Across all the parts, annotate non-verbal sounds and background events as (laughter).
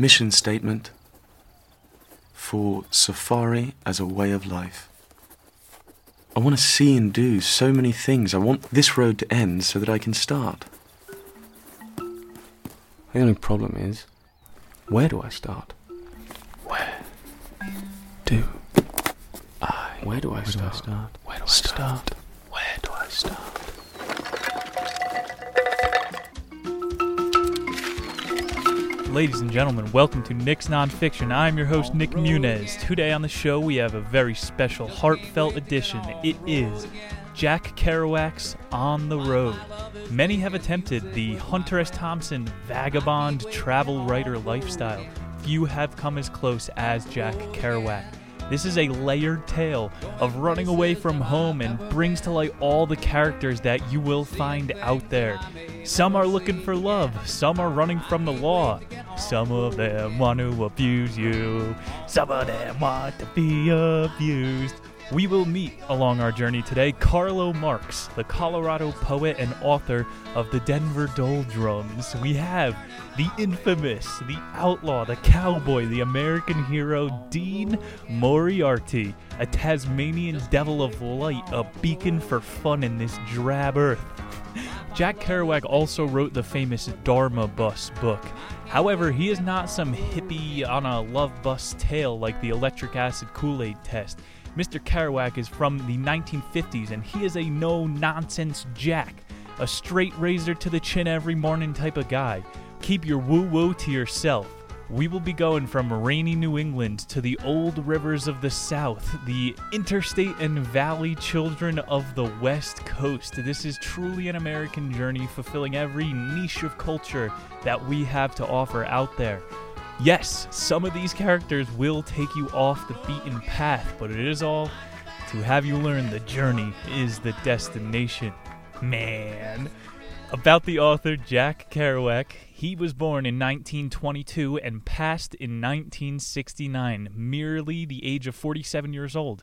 mission statement for safari as a way of life. I want to see and do so many things. I want this road to end so that I can start. The only problem is, where do I start? Where do I? Where do I start? Where do I start? Where do I start? Ladies and gentlemen, welcome to Nick's Nonfiction. I'm your host, Nick Munez. Today on the show, we have a very special, heartfelt edition. It is Jack Kerouac's On the Road. Many have attempted the Hunter S. Thompson vagabond travel writer lifestyle. Few have come as close as Jack Kerouac. This is a layered tale of running away from home and brings to light all the characters that you will find out there. Some are looking for love, some are running from the law, some of them want to abuse you, some of them want to be abused. We will meet along our journey today Carlo Marx, the Colorado poet and author of the Denver Doldrums. We have the infamous, the outlaw, the cowboy, the American hero Dean Moriarty, a Tasmanian devil of light, a beacon for fun in this drab earth. Jack Kerouac also wrote the famous Dharma Bums book. However, he is not some hippie on a love bus tale like the electric acid Kool Aid test. Mr. Kerouac is from the 1950s and he is a no nonsense Jack, a straight razor to the chin every morning type of guy. Keep your woo woo to yourself. We will be going from rainy New England to the old rivers of the South, the interstate and valley children of the West Coast. This is truly an American journey fulfilling every niche of culture that we have to offer out there. Yes, some of these characters will take you off the beaten path, but it is all to have you learn the journey is the destination. Man. About the author Jack Kerouac, he was born in 1922 and passed in 1969, merely the age of 47 years old.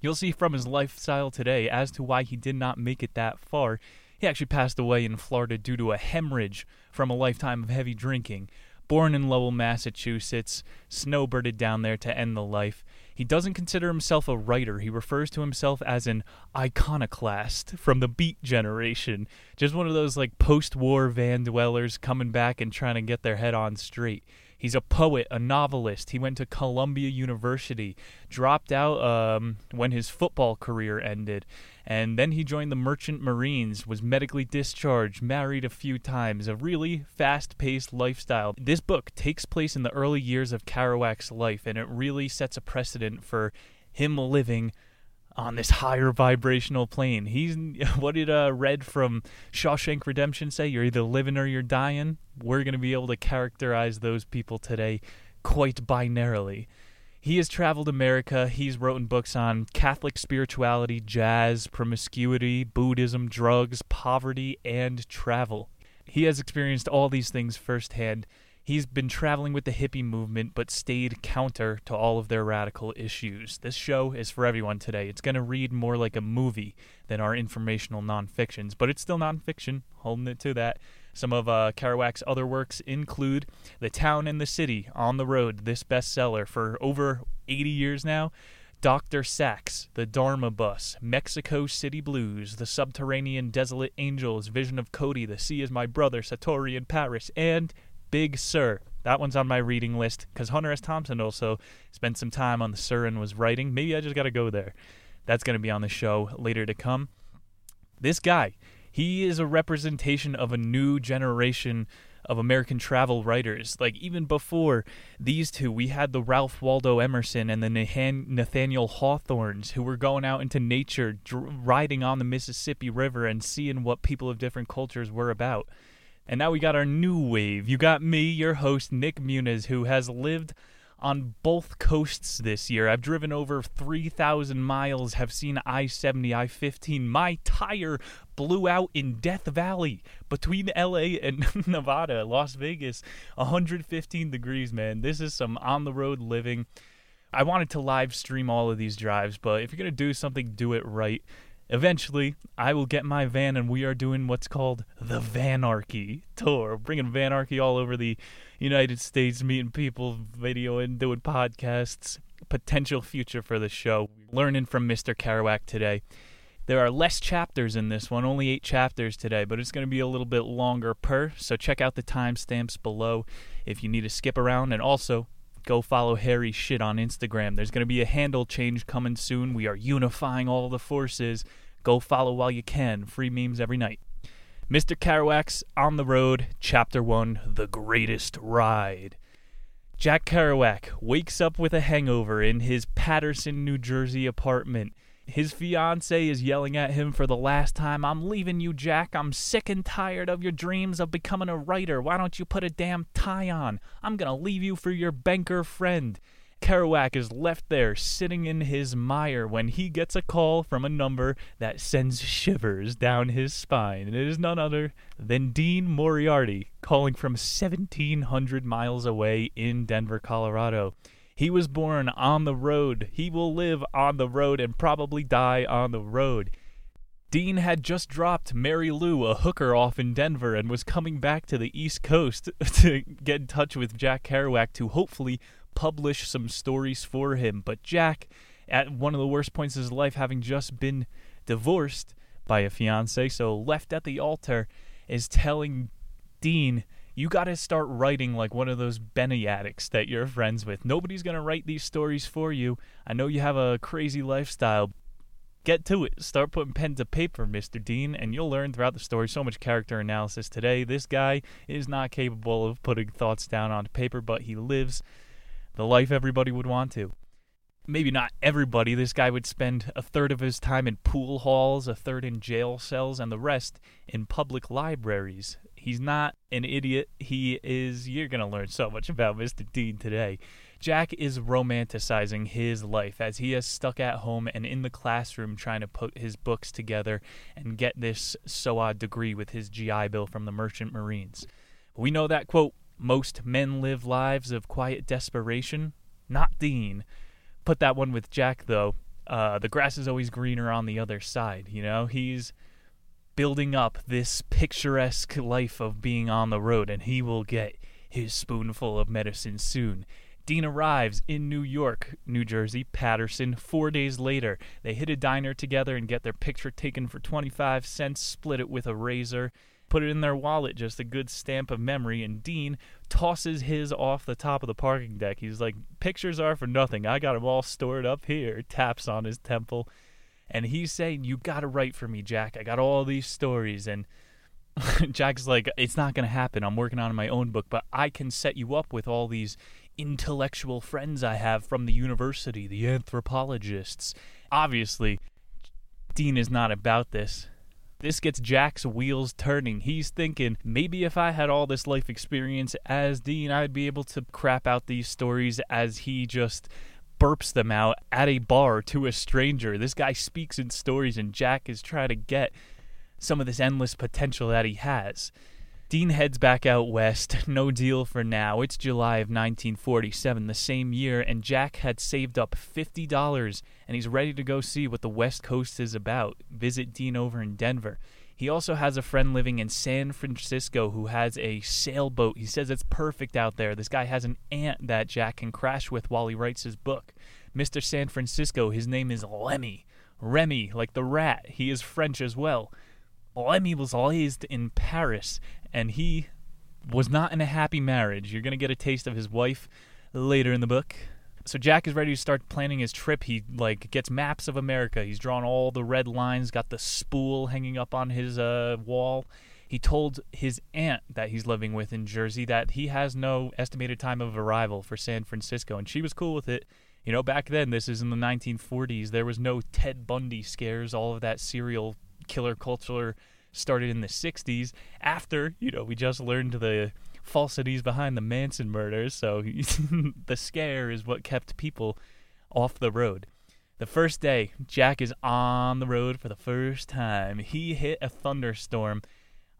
You'll see from his lifestyle today as to why he did not make it that far. He actually passed away in Florida due to a hemorrhage from a lifetime of heavy drinking. Born in Lowell, Massachusetts, snowbirded down there to end the life. He doesn't consider himself a writer. He refers to himself as an iconoclast from the Beat generation. Just one of those like post war van dwellers coming back and trying to get their head on straight. He's a poet, a novelist. He went to Columbia University, dropped out um, when his football career ended, and then he joined the Merchant Marines, was medically discharged, married a few times, a really fast paced lifestyle. This book takes place in the early years of Kerouac's life, and it really sets a precedent for him living on this higher vibrational plane. He's (laughs) what did uh, Red from Shawshank Redemption say? You're either living or you're dying. We're going to be able to characterize those people today quite binarily. He has traveled America. He's written books on Catholic spirituality, jazz, promiscuity, Buddhism, drugs, poverty, and travel. He has experienced all these things firsthand. He's been traveling with the hippie movement, but stayed counter to all of their radical issues. This show is for everyone today. It's going to read more like a movie than our informational nonfictions, but it's still nonfiction, holding it to that. Some of uh, Kerouac's other works include The Town and the City, On the Road, this bestseller for over 80 years now. Dr. Sax, The Dharma Bums, Mexico City Blues, The Subterranean Desolate Angels, Vision of Cody, The Sea is My Brother, Satori in Paris, and Big Sur. That one's on my reading list because Hunter S. Thompson also spent some time on the Sur and was writing. Maybe I just got to go there. That's going to be on the show later to come. This guy, he is a representation of a new generation of American travel writers. Like even before these two, we had the Ralph Waldo Emerson and the Nathaniel Hawthornes who were going out into nature, riding on the Mississippi River and seeing what people of different cultures were about. And now we got our new wave. You got me, your host, Nick Muniz, who has lived on both coasts this year. I've driven over 3,000 miles, have seen I 70, I 15. My tire blew out in Death Valley between LA and (laughs) Nevada, Las Vegas. 115 degrees, man. This is some on the road living. I wanted to live stream all of these drives, but if you're going to do something, do it right. Eventually, I will get my van and we are doing what's called the Vanarchy tour, bringing Vanarchy all over the United States, meeting people, videoing, doing podcasts. Potential future for the show. Learning from Mr. Kerouac today. There are less chapters in this one, only eight chapters today, but it's going to be a little bit longer per. So check out the timestamps below if you need to skip around. And also, go follow Harry Shit on Instagram. There's going to be a handle change coming soon. We are unifying all the forces. Go follow while you can. Free memes every night. Mr. Kerouac's On the Road, Chapter 1 The Greatest Ride. Jack Kerouac wakes up with a hangover in his Paterson, New Jersey apartment. His fiance is yelling at him for the last time, I'm leaving you, Jack. I'm sick and tired of your dreams of becoming a writer. Why don't you put a damn tie on? I'm gonna leave you for your banker friend. Kerouac is left there sitting in his mire when he gets a call from a number that sends shivers down his spine. And it is none other than Dean Moriarty calling from 1700 miles away in Denver, Colorado. He was born on the road. He will live on the road and probably die on the road. Dean had just dropped Mary Lou, a hooker off in Denver, and was coming back to the East Coast (laughs) to get in touch with Jack Kerouac to hopefully publish some stories for him. But Jack, at one of the worst points of his life, having just been divorced by a fiance, so left at the altar, is telling Dean you got to start writing like one of those Benny addicts that you're friends with. Nobody's going to write these stories for you. I know you have a crazy lifestyle. Get to it. Start putting pen to paper, Mr. Dean, and you'll learn throughout the story so much character analysis today. This guy is not capable of putting thoughts down on paper, but he lives the life everybody would want to. Maybe not everybody. This guy would spend a third of his time in pool halls, a third in jail cells, and the rest in public libraries. He's not an idiot. He is. You're going to learn so much about Mr. Dean today. Jack is romanticizing his life as he is stuck at home and in the classroom trying to put his books together and get this SOAD degree with his GI Bill from the Merchant Marines. We know that, quote, most men live lives of quiet desperation. Not Dean. Put that one with Jack, though. Uh, the grass is always greener on the other side, you know? He's building up this picturesque life of being on the road, and he will get his spoonful of medicine soon. Dean arrives in New York, New Jersey, Paterson, four days later. They hit a diner together and get their picture taken for 25 cents, split it with a razor, put it in their wallet, just a good stamp of memory, and Dean tosses his off the top of the parking deck. He's like, Pictures are for nothing. I got them all stored up here. Taps on his temple and he's saying, "You got to write for me, Jack. I got all these stories." And (laughs) Jack's like, "It's not going to happen. I'm working on my own book, but I can set you up with all these intellectual friends I have from the university, the anthropologists." Obviously, Dean is not about this. This gets Jack's wheels turning. He's thinking, maybe if I had all this life experience as Dean, I'd be able to crap out these stories as he just burps them out at a bar to a stranger. This guy speaks in stories, and Jack is trying to get some of this endless potential that he has. Dean heads back out west. (laughs) No deal for now. It's July of 1947, the same year, and Jack had saved up $50 and he's ready to go see what the West Coast is about. Visit Dean over in Denver. He also has a friend living in San Francisco who has a sailboat. He says it's perfect out there. This guy has an aunt that Jack can crash with while he writes his book. Mr. San Francisco, his name is Lemmy. Remy, like the rat. He is French as well. Lemmy was raised in Paris, and he was not in a happy marriage. You're going to get a taste of his wife later in the book. So Jack is ready to start planning his trip. He like gets maps of America. He's drawn all the red lines, got the spool hanging up on his uh, wall. He told his aunt that he's living with in Jersey that he has no estimated time of arrival for San Francisco, and she was cool with it. You know, back then, this is in the 1940s. There was no Ted Bundy scares. All of that serial killer culture started in the 60s. After you know, we just learned the falsities behind the Manson murders, so (laughs) the scare is what kept people off the road. The first day, Jack is on the road for the first time. He hit a thunderstorm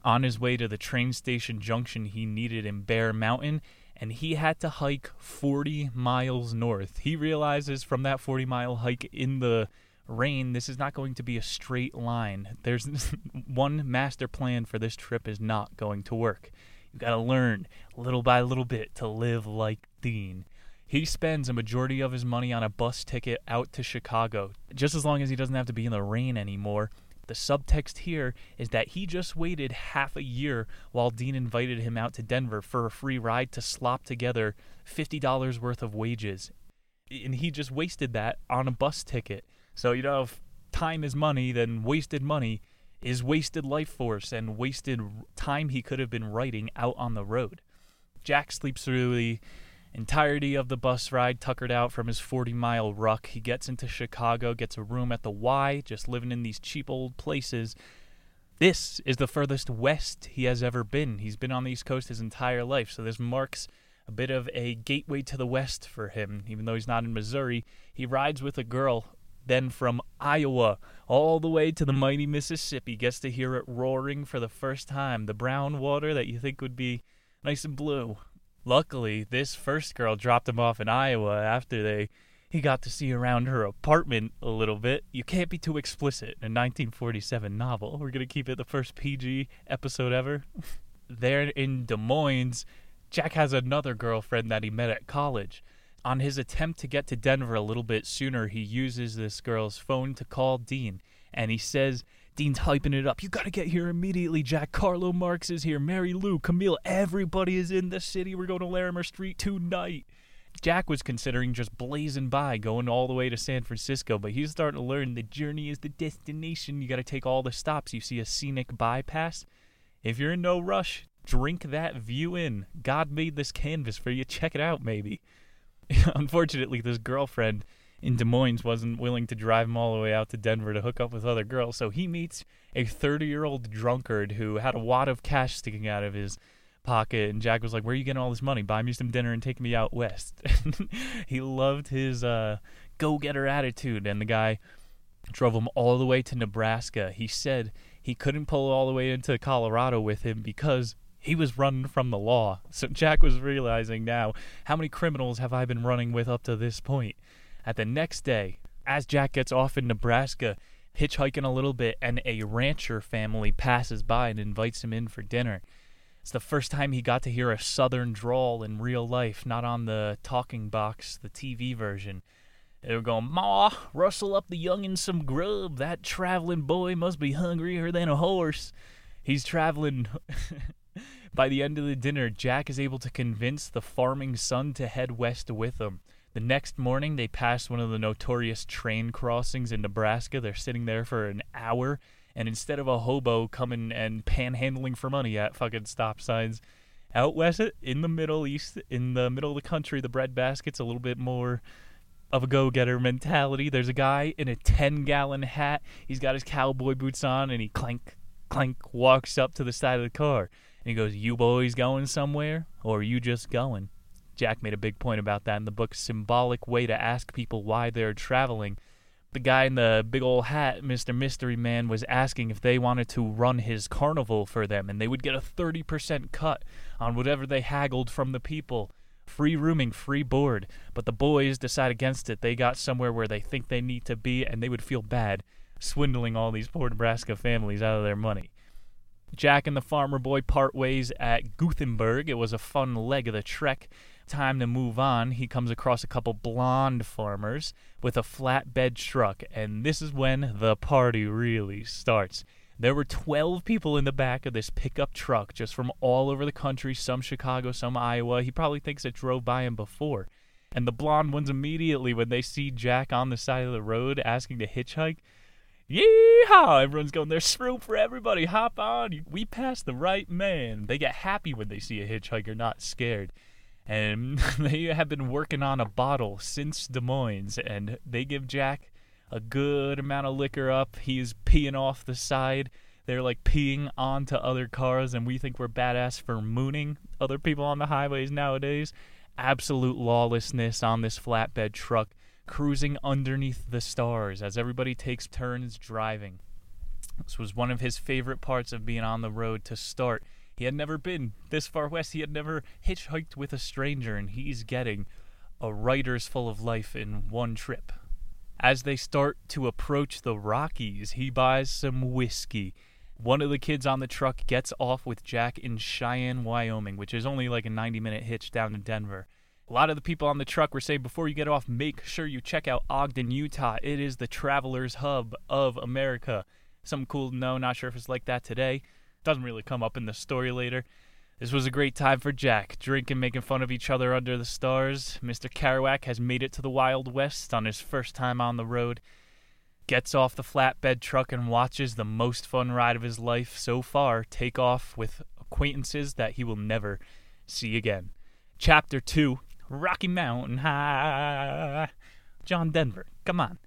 on his way to the train station junction he needed in Bear Mountain, and he had to hike 40 miles north. He realizes from that 40 mile hike in the rain, this is not going to be a straight line. There's (laughs) one master plan for this trip is not going to work. You got to learn little by little bit to live like Dean. He spends a majority of his money on a bus ticket out to Chicago, just as long as he doesn't have to be in the rain anymore. The subtext here is that he just waited half a year while Dean invited him out to Denver for a free ride to slop together $50 worth of wages. And he just wasted that on a bus ticket. So, you know, if time is money, then wasted money is wasted life force and wasted time he could have been writing out on the road. Jack sleeps through the entirety of the bus ride, tuckered out from his 40 mile ruck. He gets into Chicago, gets a room at the Y, just living in these cheap old places. This is the furthest west he has ever been. He's been on the East Coast his entire life, so this marks a bit of a gateway to the west for him. Even though he's not in Missouri, he rides with a girl then from Iowa all the way to the mighty Mississippi, gets to hear it roaring for the first time. The brown water that you think would be nice and blue. Luckily, this first girl dropped him off in Iowa after they he got to see around her apartment a little bit. You can't be too explicit in a 1947 novel. We're going to keep it the first PG episode ever. (laughs) there in Des Moines, Jack has another girlfriend that he met at college on his attempt to get to Denver a little bit sooner, he uses this girl's phone to call Dean, and he says, Dean's hyping it up. You gotta get here immediately, Jack. Carlo Marx is here. Mary Lou, Camille, everybody is in the city. We're going to Larimer Street tonight. Jack was considering just blazing by, going all the way to San Francisco, but he's starting to learn the journey is the destination. You gotta take all the stops. You see a scenic bypass. If you're in no rush, drink that view in. God made this canvas for you. Check it out, maybe. (laughs) unfortunately, this girlfriend in Des Moines wasn't willing to drive him all the way out to Denver to hook up with other girls. So he meets a 30 year old drunkard who had a wad of cash sticking out of his pocket. And Jack was like, Where are you getting all this money? Buy me some dinner and take me out west. (laughs) he loved his uh, go getter attitude. And the guy drove him all the way to Nebraska. He said he couldn't pull all the way into Colorado with him because he was running from the law. So Jack was realizing now, how many criminals have I been running with up to this point? At the next day, as Jack gets off in Nebraska, hitchhiking a little bit, and a rancher family passes by and invites him in for dinner. It's the first time he got to hear a southern drawl in real life, not on the talking box, the TV version. They were going, Ma, rustle up the youngin' some grub. That traveling boy must be hungrier than a horse. He's traveling (laughs) By the end of the dinner, Jack is able to convince the farming son to head west with him. The next morning, they pass one of the notorious train crossings in Nebraska. They're sitting there for an hour, and instead of a hobo coming and panhandling for money at fucking stop signs, out west in the Middle East, in the middle of the country, the breadbasket's a little bit more of a go-getter mentality. There's a guy in a 10-gallon hat. He's got his cowboy boots on, and he clank, clank walks up to the side of the car. And he goes, You boys going somewhere? Or are you just going? Jack made a big point about that in the book, Symbolic Way to Ask People Why They're Traveling. The guy in the big old hat, Mr. Mystery Man, was asking if they wanted to run his carnival for them, and they would get a 30% cut on whatever they haggled from the people. Free rooming, free board. But the boys decide against it. They got somewhere where they think they need to be, and they would feel bad swindling all these poor Nebraska families out of their money. Jack and the farmer boy part ways at Gothenburg. It was a fun leg of the trek. Time to move on. He comes across a couple blonde farmers with a flatbed truck, and this is when the party really starts. There were 12 people in the back of this pickup truck, just from all over the country, some Chicago, some Iowa. He probably thinks it drove by him before. And the blonde ones immediately, when they see Jack on the side of the road asking to hitchhike, Yeehaw! Everyone's going, there's room for everybody. Hop on. We passed the right man. They get happy when they see a hitchhiker, not scared. And (laughs) they have been working on a bottle since Des Moines, and they give Jack a good amount of liquor up. He's peeing off the side. They're like peeing onto other cars, and we think we're badass for mooning other people on the highways nowadays. Absolute lawlessness on this flatbed truck cruising underneath the stars as everybody takes turns driving. This was one of his favorite parts of being on the road to start. He had never been this far west. He had never hitchhiked with a stranger, and he's getting a writer's full of life in one trip. As they start to approach the Rockies, he buys some whiskey. One of the kids on the truck gets off with Jack in Cheyenne, Wyoming, which is only like a 90 minute hitch down to Denver. A lot of the people on the truck were saying before you get off, make sure you check out Ogden, Utah. It is the traveler's hub of America. Something cool no. Not sure if it's like that today. Doesn't really come up in the story later. This was a great time for Jack, drinking, making fun of each other under the stars. Mr. Kerouac has made it to the Wild West on his first time on the road. Gets off the flatbed truck and watches the most fun ride of his life so far take off with acquaintances that he will never see again. Chapter 2 Rocky Mountain High. John Denver, come on.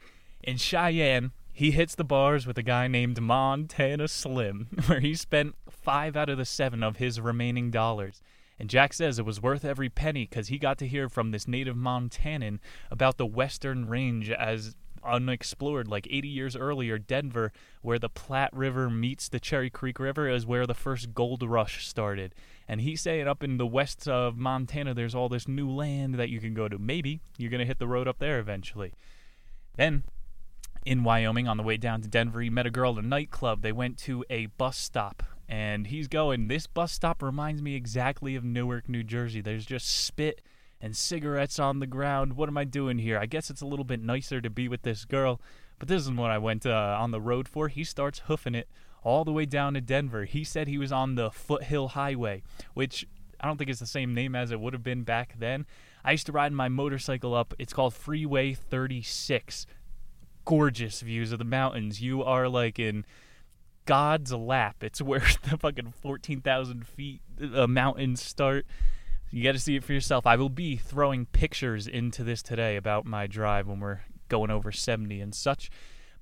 In Cheyenne, he hits the bars with a guy named Montana Slim, (laughs) where he spent five out of the seven of his remaining dollars. And Jack says it was worth every penny because he got to hear from this native Montanan about the Western Range as unexplored. Like 80 years earlier, Denver, where the Platte River meets the Cherry Creek River, is where the first gold rush started. And he's saying up in the west of Montana, there's all this new land that you can go to. Maybe you're going to hit the road up there eventually. Then, in Wyoming, on the way down to Denver, he met a girl at a nightclub. They went to a bus stop and he's going, This bus stop reminds me exactly of Newark, New Jersey. There's just spit and cigarettes on the ground. What am I doing here? I guess it's a little bit nicer to be with this girl, but this isn't what I went uh, on the road for. He starts hoofing it all the way down to Denver. He said he was on the Foothill Highway, which I don't think it's the same name as it would have been back then. I used to ride my motorcycle up. It's called Freeway 36. Gorgeous views of the mountains. You are like in God's lap. It's (laughs) where the fucking 14,000 feet uh, mountains start. You got to see it for yourself. I will be throwing pictures into this today about my drive when we're going over 70 and such.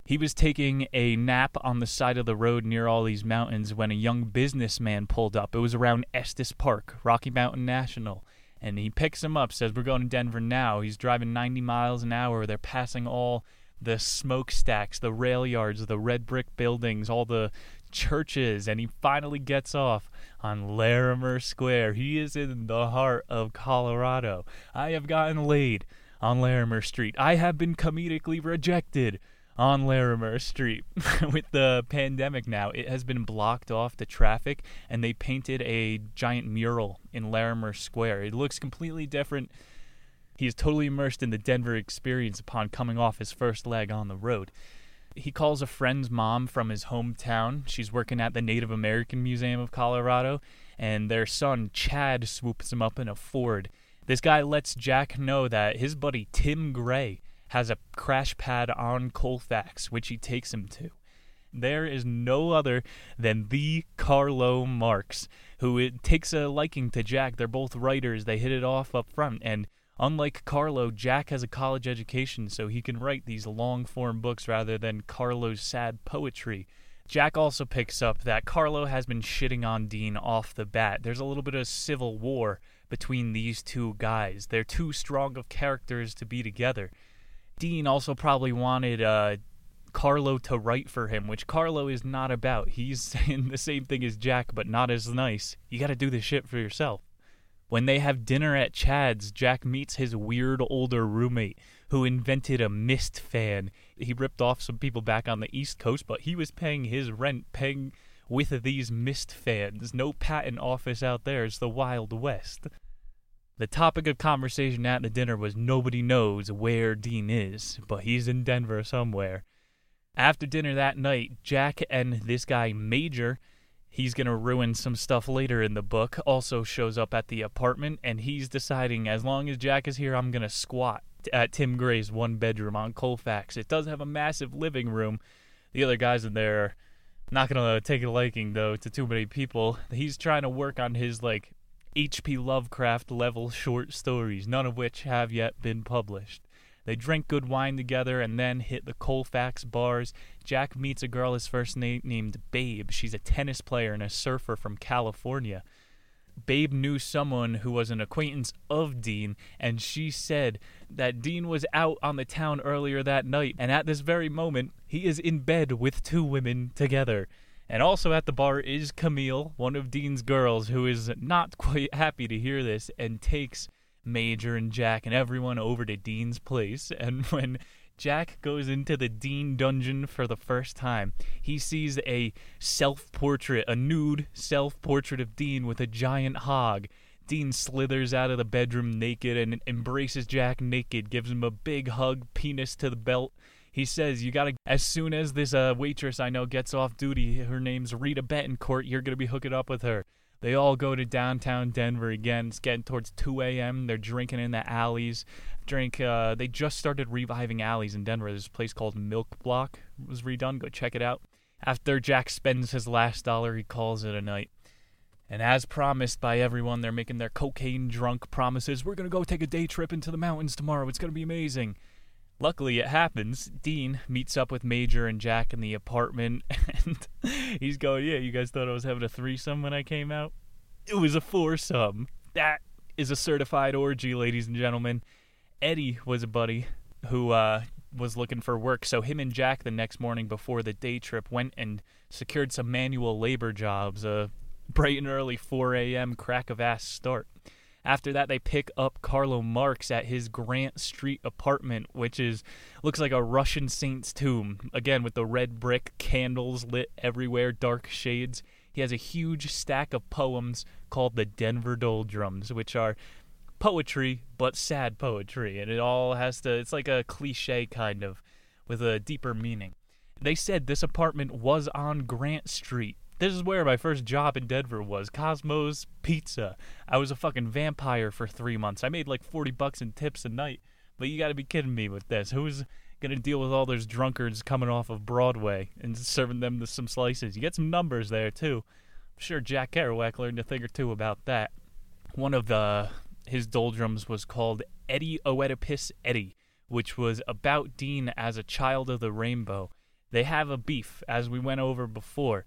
He was taking a nap on the side of the road near all these mountains when a young businessman pulled up. It was around Estes Park, Rocky Mountain National. And he picks him up, says, We're going to Denver now. He's driving 90 miles an hour. They're passing all the smokestacks, the rail yards, the red brick buildings, all the churches, and he finally gets off on Larimer Square. He is in the heart of Colorado. I have gotten laid on Larimer Street. I have been comedically rejected on Larimer Street. (laughs) With the pandemic now, it has been blocked off to traffic, and they painted a giant mural in Larimer Square. It looks completely different he is totally immersed in the Denver experience upon coming off his first leg on the road. He calls a friend's mom from his hometown. She's working at the Native American Museum of Colorado, and their son, Chad, swoops him up in a Ford. This guy lets Jack know that his buddy Tim Gray has a crash pad on Colfax, which he takes him to. There is no other than the Carlo Marx, who takes a liking to Jack. They're both writers. They hit it off up front, and Unlike Carlo, Jack has a college education, so he can write these long form books rather than Carlo's sad poetry. Jack also picks up that Carlo has been shitting on Dean off the bat. There's a little bit of civil war between these two guys. They're too strong of characters to be together. Dean also probably wanted uh, Carlo to write for him, which Carlo is not about. He's (laughs) saying the same thing as Jack, but not as nice. You gotta do the shit for yourself. When they have dinner at Chad's, Jack meets his weird older roommate who invented a mist fan. He ripped off some people back on the East Coast, but he was paying his rent, paying with these mist fans. No patent office out there. It's the Wild West. The topic of conversation at the dinner was nobody knows where Dean is, but he's in Denver somewhere. After dinner that night, Jack and this guy Major he's going to ruin some stuff later in the book also shows up at the apartment and he's deciding as long as Jack is here I'm going to squat at Tim Gray's one bedroom on Colfax. It does have a massive living room. The other guys in there are not going to take a liking though to too many people. He's trying to work on his like H.P. Lovecraft level short stories, none of which have yet been published. They drink good wine together and then hit the Colfax bars. Jack meets a girl his first name named Babe. She's a tennis player and a surfer from California. Babe knew someone who was an acquaintance of Dean, and she said that Dean was out on the town earlier that night, and at this very moment, he is in bed with two women together. And also at the bar is Camille, one of Dean's girls, who is not (laughs) quite happy to hear this and takes Major and Jack and everyone over to Dean's place. (laughs) And when Jack goes into the Dean dungeon for the first time. He sees a self portrait, a nude self portrait of Dean with a giant hog. Dean slithers out of the bedroom naked and embraces Jack naked, gives him a big hug, penis to the belt. He says, "You gotta." As soon as this uh, waitress I know gets off duty, her name's Rita Betancourt. You're gonna be hooking up with her. They all go to downtown Denver again. It's getting towards 2 a.m. They're drinking in the alleys. Drink. Uh, they just started reviving alleys in Denver. There's a place called Milk Block it was redone. Go check it out. After Jack spends his last dollar, he calls it a night. And as promised by everyone, they're making their cocaine drunk promises. We're gonna go take a day trip into the mountains tomorrow. It's gonna be amazing. Luckily, it happens. Dean meets up with Major and Jack in the apartment, (laughs) and he's going, Yeah, you guys thought I was having a threesome when I came out? It was a foursome. That is a certified orgy, ladies and gentlemen. Eddie was a buddy who uh, was looking for work, so him and Jack the next morning before the day trip went and secured some manual labor jobs, a bright and early 4 a.m. crack of ass start. After that, they pick up Carlo Marx at his Grant Street apartment, which is looks like a Russian saint's tomb. Again, with the red brick, candles lit everywhere, dark shades. He has a huge stack of poems called the Denver Doldrums, which are poetry but sad poetry, and it all has to. It's like a cliche kind of, with a deeper meaning. They said this apartment was on Grant Street, this is where my first job in Denver was Cosmos Pizza. I was a fucking vampire for three months. I made like 40 bucks in tips a night. But you gotta be kidding me with this. Who's gonna deal with all those drunkards coming off of Broadway and serving them some slices? You get some numbers there, too. I'm sure Jack Kerouac learned a thing or two about that. One of the his doldrums was called Eddie Oedipus Eddie, which was about Dean as a child of the rainbow. They have a beef, as we went over before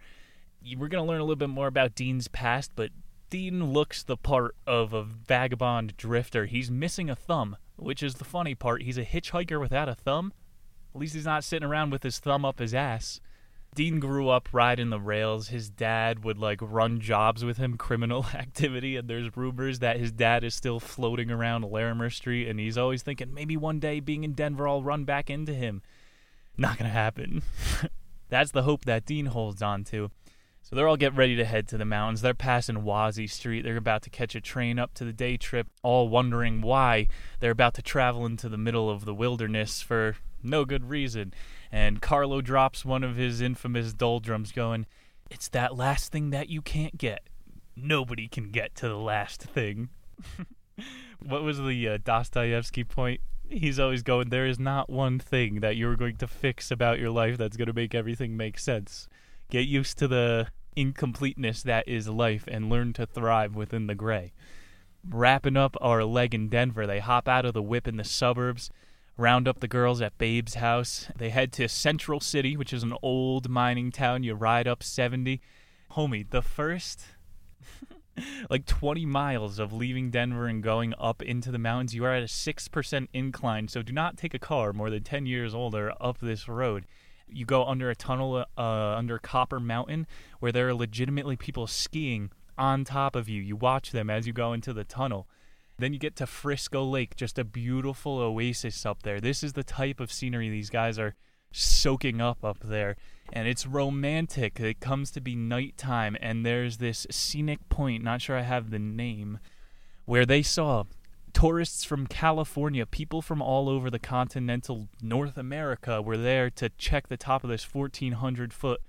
we're going to learn a little bit more about Dean's past, but Dean looks the part of a vagabond drifter. He's missing a thumb, which is the funny part. He's a hitchhiker without a thumb. At least he's not sitting around with his thumb up his ass. Dean grew up riding the rails. His dad would like run jobs with him, (laughs) criminal activity, and there's rumors that his dad is still floating around Larimer Street, and he's always thinking maybe one day being in Denver I'll run back into him. Not gonna happen. (laughs) That's the hope that Dean holds on to. So they're all getting ready to head to the mountains. They're passing Wazee Street. They're about to catch a train up to the day trip, all wondering why they're about to travel into the middle of the wilderness for no good reason. And Carlo drops one of his infamous doldrums, going, It's that last thing that you can't get. Nobody can get to the last thing. (laughs) what was the uh, Dostoevsky point? He's always going, There is not one thing that you're going to fix about your life that's going to make everything make sense. Get used to the incompleteness that is life and learn to thrive within the gray. Wrapping up our leg in Denver, they hop out of the whip in the suburbs, round up the girls at Babe's house. They head to Central City, which is an old mining town. You ride up 70. Homie, the first (laughs) like 20 miles of leaving Denver and going up into the mountains, you are at a 6% incline. So do not take a car more than 10 years older up this road you go under a tunnel uh, under Copper Mountain where there are legitimately people skiing on top of you. You watch them as you go into the tunnel. Then you get to Frisco Lake, just a beautiful oasis up there. This is the type of scenery these guys are soaking up up there. And it's romantic. It comes to be nighttime, and there's this scenic point, not sure I have the name, where they saw tourists from California, people from all over the continental North America were there to check the top of this 1,400 foot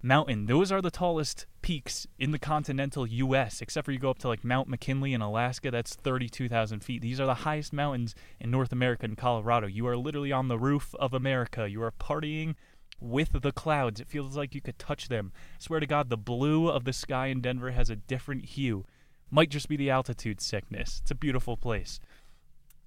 mountain. Those are the tallest peaks in the continental U.S., except for you go up to like Mount McKinley in Alaska, that's 32,000 feet. These are the highest mountains in North America and Colorado. You are literally on the roof of America. You are partying with the clouds. It feels like you could touch them. I swear to God, the blue of the sky in Denver has a different hue might just be the altitude sickness. It's a beautiful place.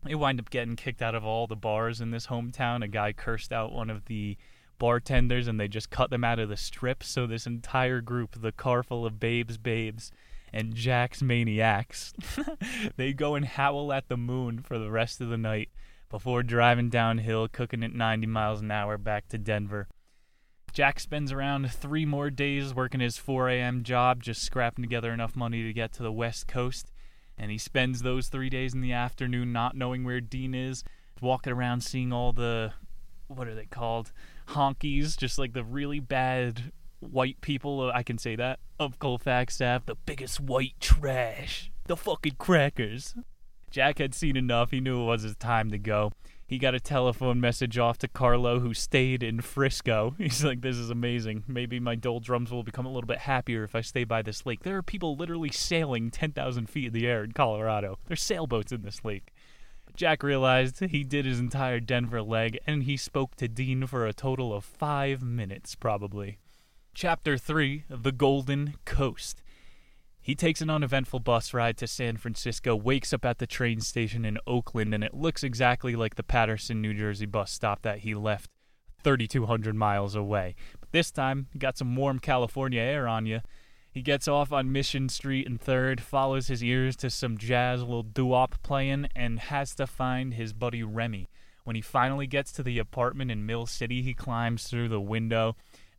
They wind up getting kicked out of all the bars in this hometown. A guy cursed out one of the bartenders and they just cut them out of the strip. So this entire group, the car full of babes, babes, and Jack's maniacs, (laughs) they go and howl at the moon for the rest of the night before driving downhill, cooking at 90 miles an hour back to Denver. Jack spends around three more days working his 4 a.m. job, just scrapping together enough money to get to the West Coast. And he spends those three days in the afternoon not knowing where Dean is, walking around seeing all the what are they called? Honkies, just like the really bad white people. I can say that of Colfax staff, the biggest white trash, the fucking crackers. Jack had seen enough. He knew it was his time to go. He got a telephone message off to Carlo, who stayed in Frisco. (laughs) He's like, This is amazing. Maybe my doldrums will become a little bit happier if I stay by this lake. There are people literally sailing 10,000 feet in the air in Colorado. There's sailboats in this lake. Jack realized he did his entire Denver leg, and he spoke to Dean for a total of five minutes, probably. Chapter 3 The Golden Coast. He takes an uneventful bus ride to San Francisco, wakes up at the train station in Oakland, and it looks exactly like the Paterson, New Jersey bus stop that he left 3,200 miles away. But this time, you got some warm California air on you. He gets off on Mission Street and 3rd, follows his ears to some jazz, little doo-wop playing, and has to find his buddy Remy. When he finally gets to the apartment in Mill City, he climbs through the window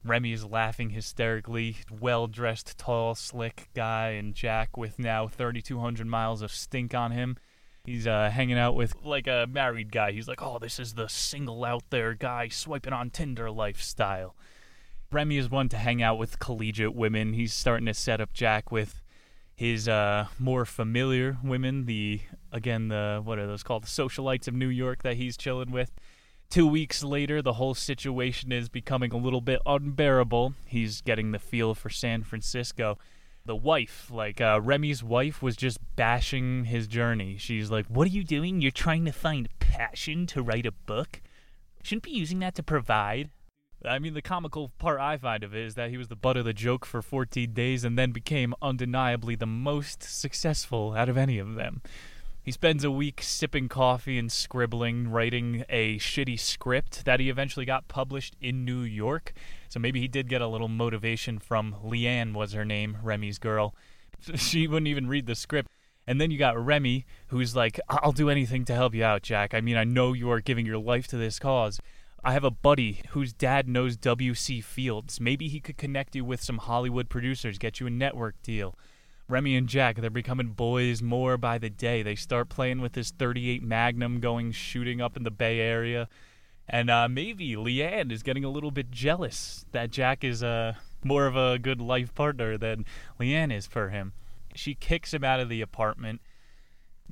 Remy is laughing hysterically. Well dressed, tall, slick guy, and Jack with now 3,200 miles of stink on him. He's uh, hanging out with like a married guy. He's like, oh, this is the single out there guy swiping on Tinder lifestyle. Remy is one to hang out with collegiate women. He's starting to set up Jack with his uh, more familiar women. The again, the what are those called? The socialites of New York that he's chilling with. Two weeks later, the whole situation is becoming a little bit unbearable. He's getting the feel for San Francisco. The wife, like uh, Remy's wife, was just bashing his journey. She's like, What are you doing? You're trying to find passion to write a book? Shouldn't be using that to provide. I mean, the comical part I find of it is that he was the butt of the joke for 14 days and then became undeniably the most successful out of any of them. He spends a week sipping coffee and scribbling, writing a shitty script that he eventually got published in New York. So maybe he did get a little motivation from Leanne, was her name, Remy's girl. (laughs) She wouldn't even read the script. And then you got Remy, who's like, I'll do anything to help you out, Jack. I mean, I know you are giving your life to this cause. I have a buddy whose dad knows W.C. Fields. Maybe he could connect you with some Hollywood producers, get you a network deal. Remy and Jack, they're becoming boys more by the day. They start playing with this 38 Magnum going shooting up in the Bay Area. And uh, maybe Leanne is getting a little bit jealous that Jack is uh, more of a good life partner than Leanne is for him. She kicks him out of the apartment.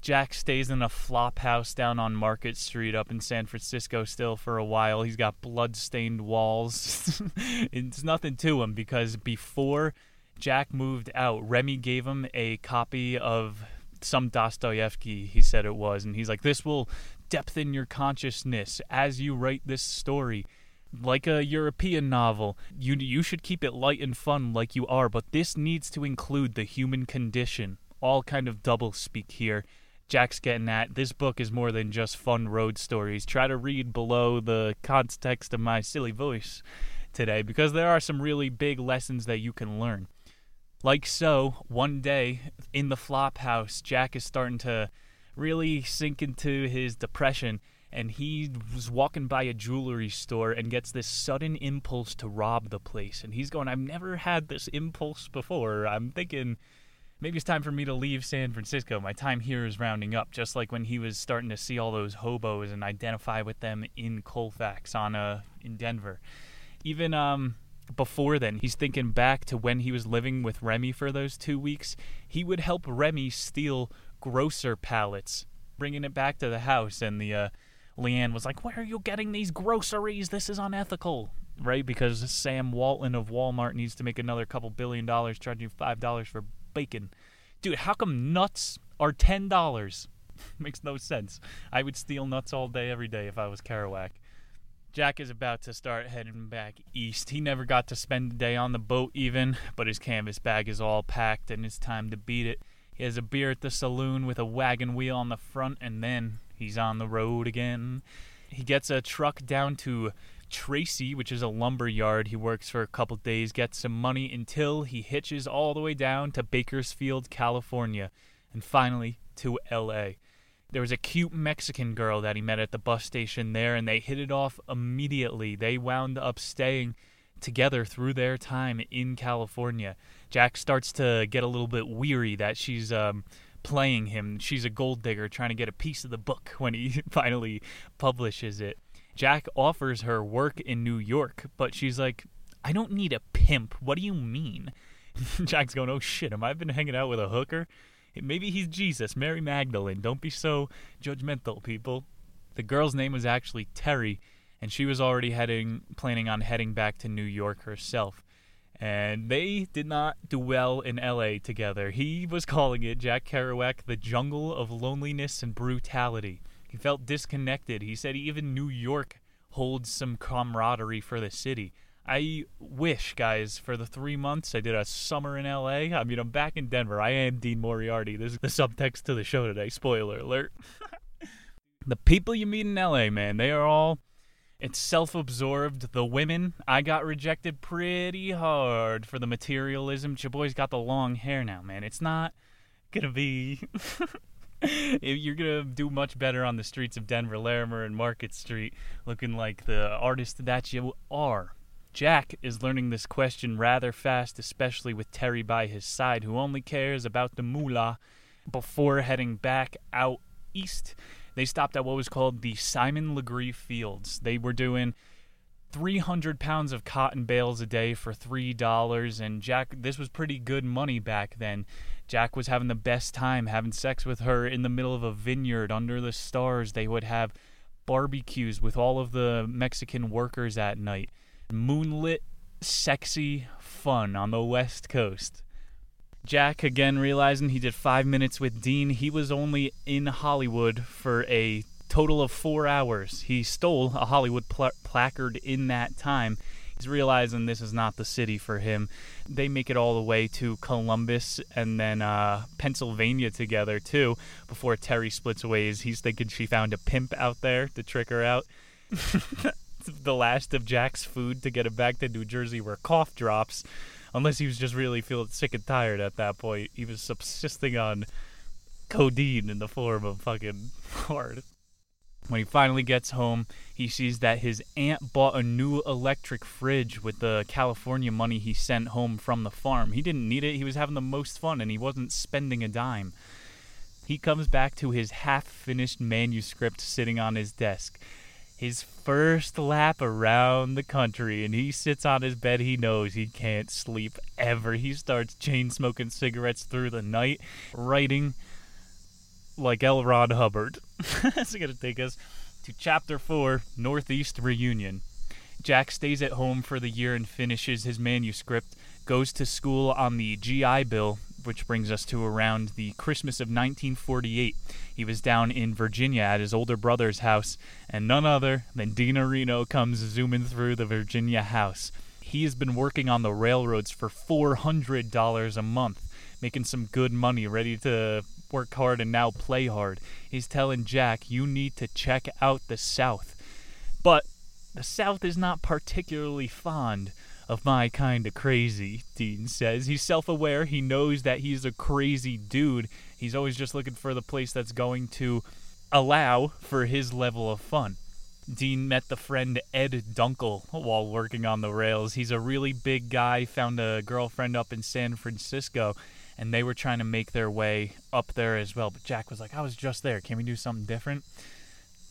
Jack stays in a flop house down on Market Street up in San Francisco still for a while. He's got blood stained walls. (laughs) it's nothing to him because before Jack moved out, Remy gave him a copy of some Dostoevsky, he said it was, and he's like, This will depthen your consciousness as you write this story. Like a European novel, you you should keep it light and fun like you are, but this needs to include the human condition. All kind of double speak here. Jack's getting at this book is more than just fun road stories. Try to read below the context of my silly voice today because there are some really big lessons that you can learn. Like so, one day in the flop house, Jack is starting to really sink into his depression and he was walking by a jewelry store and gets this sudden impulse to rob the place. And he's going, I've never had this impulse before. I'm thinking maybe it's time for me to leave San Francisco. My time here is rounding up, just like when he was starting to see all those hobos and identify with them in Colfax on uh, in Denver. Even um before then, he's thinking back to when he was living with Remy for those two weeks. He would help Remy steal grocer pallets, bringing it back to the house. And the uh, Leanne was like, "Where are you getting these groceries? This is unethical." Right, because Sam Walton of Walmart needs to make another couple billion dollars, charging five dollars for bacon. Dude, how come nuts are ten dollars? (laughs) Makes no sense. I would steal nuts all day, every day if I was Kerouac. Jack is about to start heading back east. He never got to spend the day on the boat, even, but his canvas bag is all packed and it's time to beat it. He has a beer at the saloon with a wagon wheel on the front, and then he's on the road again. He gets a truck down to Tracy, which is a lumber yard. He works for a couple days, gets some money until he hitches all the way down to Bakersfield, California, and finally to LA. There was a cute Mexican girl that he met at the bus station there, and they hit it off immediately. They wound up staying together through their time in California. Jack starts to get a little bit weary that she's um, playing him. She's a gold digger trying to get a piece of the book (laughs) when he (laughs) finally publishes it. Jack offers her work in New York, but she's like, I don't need a pimp. What do you mean? (laughs) Jack's going, Oh shit, am I been hanging out with a hooker? Maybe he's Jesus, Mary Magdalene. Don't be so judgmental, people. The girl's name was actually Terry, and she was already heading, planning on heading back to New York herself. And they did not do well in LA together. He was calling it, Jack Kerouac, the jungle of loneliness and brutality. He felt disconnected. He said even New York holds some camaraderie for the city. I wish, guys, for the three months I did a summer in LA. I mean, I'm back in Denver. I am Dean Moriarty. This is the subtext to the show today. Spoiler alert. (laughs) the people you meet in LA, man, they are all. It's self absorbed. The women, I got rejected pretty hard for the materialism. Your boy's got the long hair now, man. It's not gonna be. (laughs) You're gonna do much better on the streets of Denver, Larimer, and Market Street, looking like the artist that you are. Jack is learning this question rather fast, especially with Terry by his side, who only cares about the moolah before heading back out east. They stopped at what was called the Simon Legree Fields. They were doing 300 pounds of cotton bales a day for $3, and Jack, this was pretty good money back then. Jack was having the best time having sex with her in the middle of a vineyard under the stars. They would have barbecues with all of the Mexican workers at night moonlit, sexy fun on the West Coast. Jack, again realizing he did five minutes with Dean, he was only in Hollywood for a total of four hours. He stole a Hollywood pl- placard in that time. He's realizing this is not the city for him. They make it all the way to Columbus and then uh, Pennsylvania together, too, before Terry splits ways. He's thinking she found a pimp out there to trick her out. (laughs) (laughs) the last of Jack's food to get him back to New Jersey were cough drops. Unless he was just really feeling sick and tired at that point. He was subsisting on codeine in the form of fucking (laughs) hard. When he finally gets home, he sees that his aunt bought a new electric fridge with the California money he sent home from the farm. He didn't need it, he was having the most fun, and he wasn't spending a dime. He comes back to his half finished manuscript sitting on his desk his first lap around the country and he sits on his bed he knows he can't sleep ever he starts chain smoking cigarettes through the night writing like L. Ron Hubbard. That's going to take us to chapter 4 Northeast Reunion. Jack stays at home for the year and finishes his manuscript, goes to school on the GI Bill, which brings us to around the Christmas of 1948. He was down in Virginia at his older brother's house, and none other than Dean Reno comes zooming through the Virginia house. He has been working on the railroads for $400 a month, making some good money, ready to work hard and now play hard. He's telling Jack, You need to check out the South. But the South is not particularly fond of my kind of crazy, Dean says. He's self aware. He knows that he's a crazy dude. He's always just looking for the place that's going to allow for his level of fun. Dean met the friend Ed Dunkel while working on the rails. He's a really big guy, found a girlfriend up in San Francisco, and they were trying to make their way up there as well. But Jack was like, I was just there. Can we do something different?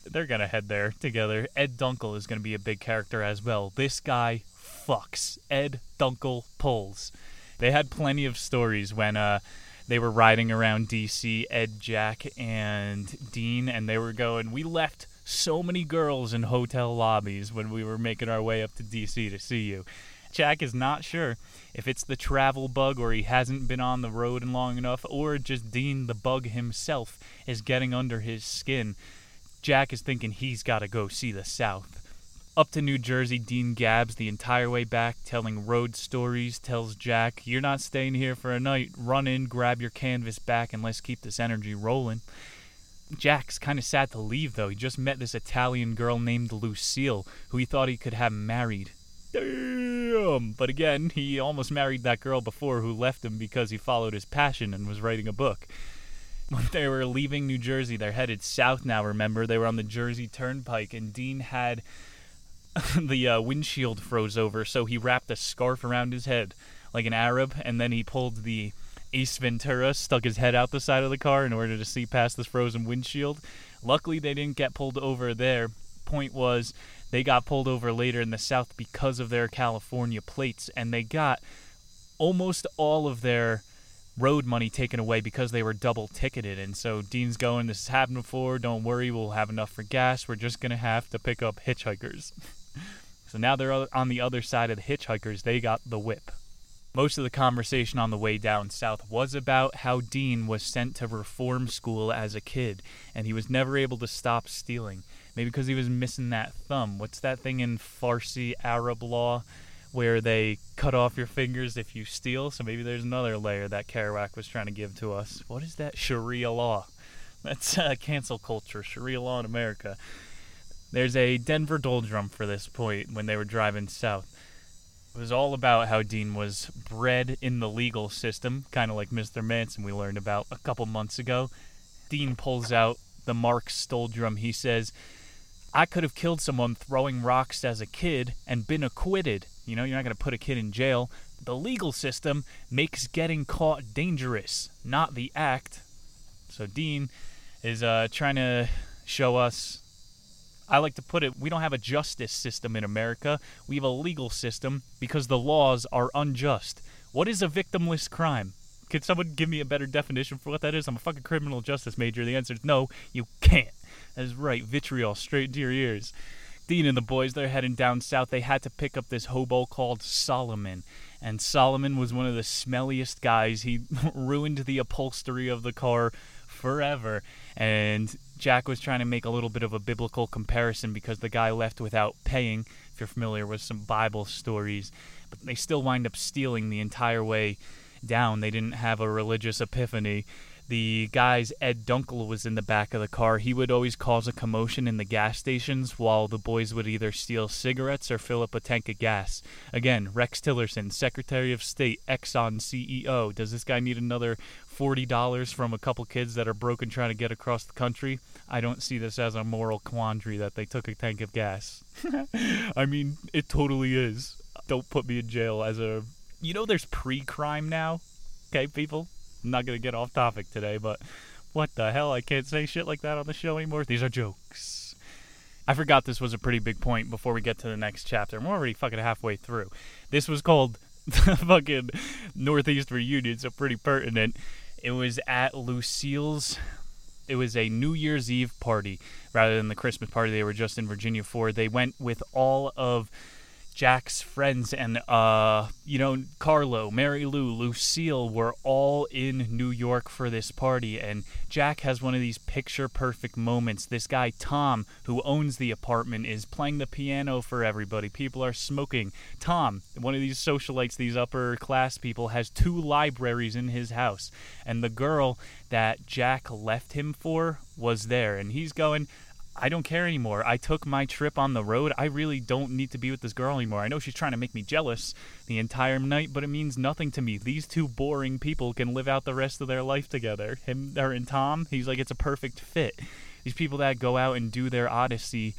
They're going to head there together. Ed Dunkel is going to be a big character as well. This guy fucks. Ed Dunkel pulls. They had plenty of stories when uh, they were riding around DC, Ed, Jack, and Dean, and they were going, We left so many girls in hotel lobbies when we were making our way up to DC to see you. Jack is not sure if it's the travel bug or he hasn't been on the road long enough, or just Dean the bug himself is getting under his skin. Jack is thinking he's got to go see the South. Up to New Jersey, Dean gabs the entire way back, telling road stories, tells Jack, You're not staying here for a night. Run in, grab your canvas back, and let's keep this energy rolling. Jack's kind of sad to leave, though. He just met this Italian girl named Lucille, who he thought he could have married. Damn! But again, he almost married that girl before who left him because he followed his passion and was writing a book. When they were leaving New Jersey, they're headed south now, remember? They were on the Jersey Turnpike, and Dean had (laughs) the uh, windshield froze over, so he wrapped a scarf around his head like an Arab, and then he pulled the Ace Ventura, stuck his head out the side of the car in order to see past this frozen windshield. Luckily, they didn't get pulled over there. point was they got pulled over later in the South because of their California plates, and they got almost all of their road money taken away because they were double ticketed. And so Dean's going, This has happened before. Don't worry, we'll have enough for gas. We're just going to have to pick up hitchhikers. (laughs) so now they're on the other side of the hitchhikers. They got the whip. Most of the conversation on the way down south was about how Dean was sent to reform school as a kid and he was never able to stop stealing. Maybe because he was missing that thumb. What's that thing in Farsi Arab law where they cut off your fingers if you steal? So maybe there's another layer that Kerouac was trying to give to us. What is that? Sharia law. That's uh, cancel culture, Sharia law in America. There's a Denver doldrum for this point when they were driving south. It was all about how Dean was bred in the legal system, kind of like Mr. Manson we learned about a couple months ago. Dean pulls out the Mark Stoldrum. He says, I could have killed someone throwing rocks as a kid and been acquitted. You know, you're not going to put a kid in jail. The legal system makes getting caught dangerous, not the act. So Dean is uh, trying to show us I like to put it, we don't have a justice system in America. We have a legal system because the laws are unjust. What is a victimless crime? Can someone give me a better definition for what that is? I'm a fucking criminal justice major. The answer is no, you can't. That is right, vitriol straight into your ears. Dean and the boys, they're heading down south. They had to pick up this hobo called Solomon. And Solomon was one of the smelliest guys. He (laughs) ruined the upholstery of the car forever. And Jack was trying to make a little bit of a biblical comparison because the guy left without paying, if you're familiar with some Bible stories, but they still wind up stealing the entire way down. They didn't have a religious epiphany the guy's Ed Dunkel was in the back of the car. He would always cause a commotion in the gas stations while the boys would either steal cigarettes or fill up a tank of gas. Again, Rex Tillerson, Secretary of State, Exxon CEO. Does this guy need another $40 from a couple kids that are broken trying to get across the country? I don't see this as a moral quandary that they took a tank of gas. (laughs) I mean, it totally is. Don't put me in jail as a. You know, there's pre crime now? Okay, people? I'm not to get off topic today, but what the hell? I can't say shit like that on the show anymore. These are jokes. I forgot this was a pretty big point before we get to the next chapter. I'm already fucking halfway through. This was called (laughs) the fucking Northeast reunion, so pretty pertinent. It was at Lucille's. It was a New Year's Eve party rather than the Christmas party they were just in Virginia for. They went with all of Jack's friends and uh you know Carlo, Mary Lou, Lucille were all in New York for this party and Jack has one of these picture perfect moments. This guy Tom who owns the apartment is playing the piano for everybody. People are smoking. Tom, one of these socialites, these upper class people has two libraries in his house and the girl that Jack left him for was there and he's going I don't care anymore. I took my trip on the road. I really don't need to be with this girl anymore. I know she's trying to make me jealous the entire night, but it means nothing to me. These two boring people can live out the rest of their life together. Him or and Tom, he's like it's a perfect fit. These people that go out and do their odyssey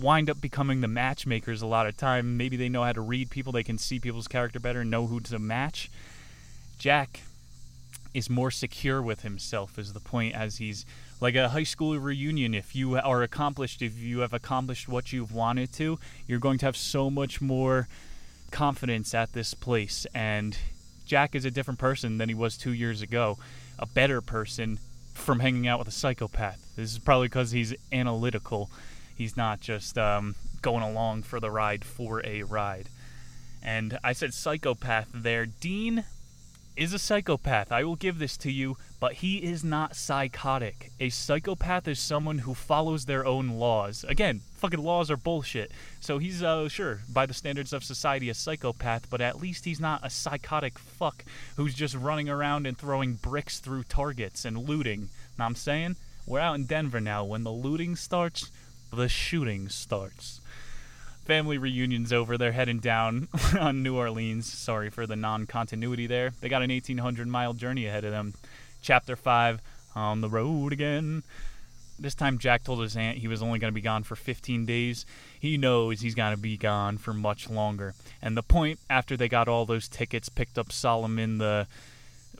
wind up becoming the matchmakers a lot of time. Maybe they know how to read people, they can see people's character better and know who to match. Jack is more secure with himself is the point as he's like a high school reunion if you are accomplished if you have accomplished what you've wanted to you're going to have so much more confidence at this place. And jack is a different person than he was two years ago a better person from hanging out with a psychopath. This is probably because he's analytical. He's not just um, going along for the ride for a ride. And i said psychopath there. Dean is a psychopath. I will give this to you, but he is not psychotic. A psychopath is someone who follows their own laws. Again, fucking laws are bullshit. So he's, uh, sure, by the standards of society, a psychopath, but at least he's not a psychotic fuck who's just running around and throwing bricks through targets and looting. Know I'm saying? We're out in Denver now. When the looting starts, the shooting starts family reunion's over. They're heading down (laughs) on New Orleans. Sorry for the non continuity there. They got an 1,800 mile journey ahead of them. Chapter 5 On the Road Again. This time, Jack told his aunt he was only going to be gone for 15 days. He knows he's going to be gone for much longer. And the point, after they got all those tickets, picked up Solomon, the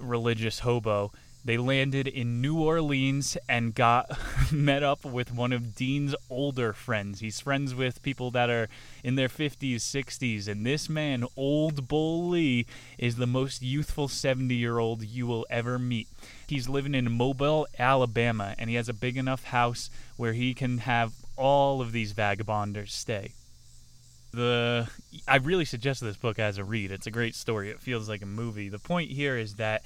religious hobo, They landed in New Orleans and got (laughs) met up with one of Dean's older friends. He's friends with people that are in their 50s, 60s, and this man, Old Bull Lee, is the most youthful 70 year old you will ever meet. He's living in Mobile, Alabama, and he has a big enough house where he can have all of these vagabonders stay. The I really suggest this book as a read. It's a great story. It feels like a movie. The point here is that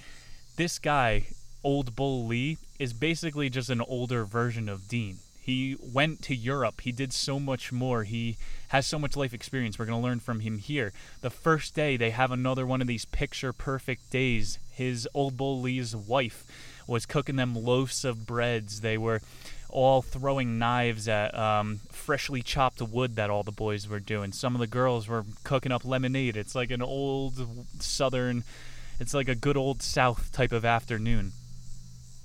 this guy Old Bull Lee is basically just an older version of Dean. He went to Europe. He did so much more. He has so much life experience. We're going to learn from him here. The first day, they have another one of these picture perfect days. His Old Bull Lee's wife was cooking them loaves of breads. They were all throwing knives at um, freshly chopped wood that all the boys were doing. Some of the girls were cooking up lemonade. It's like an old southern, it's like a good old South type of afternoon.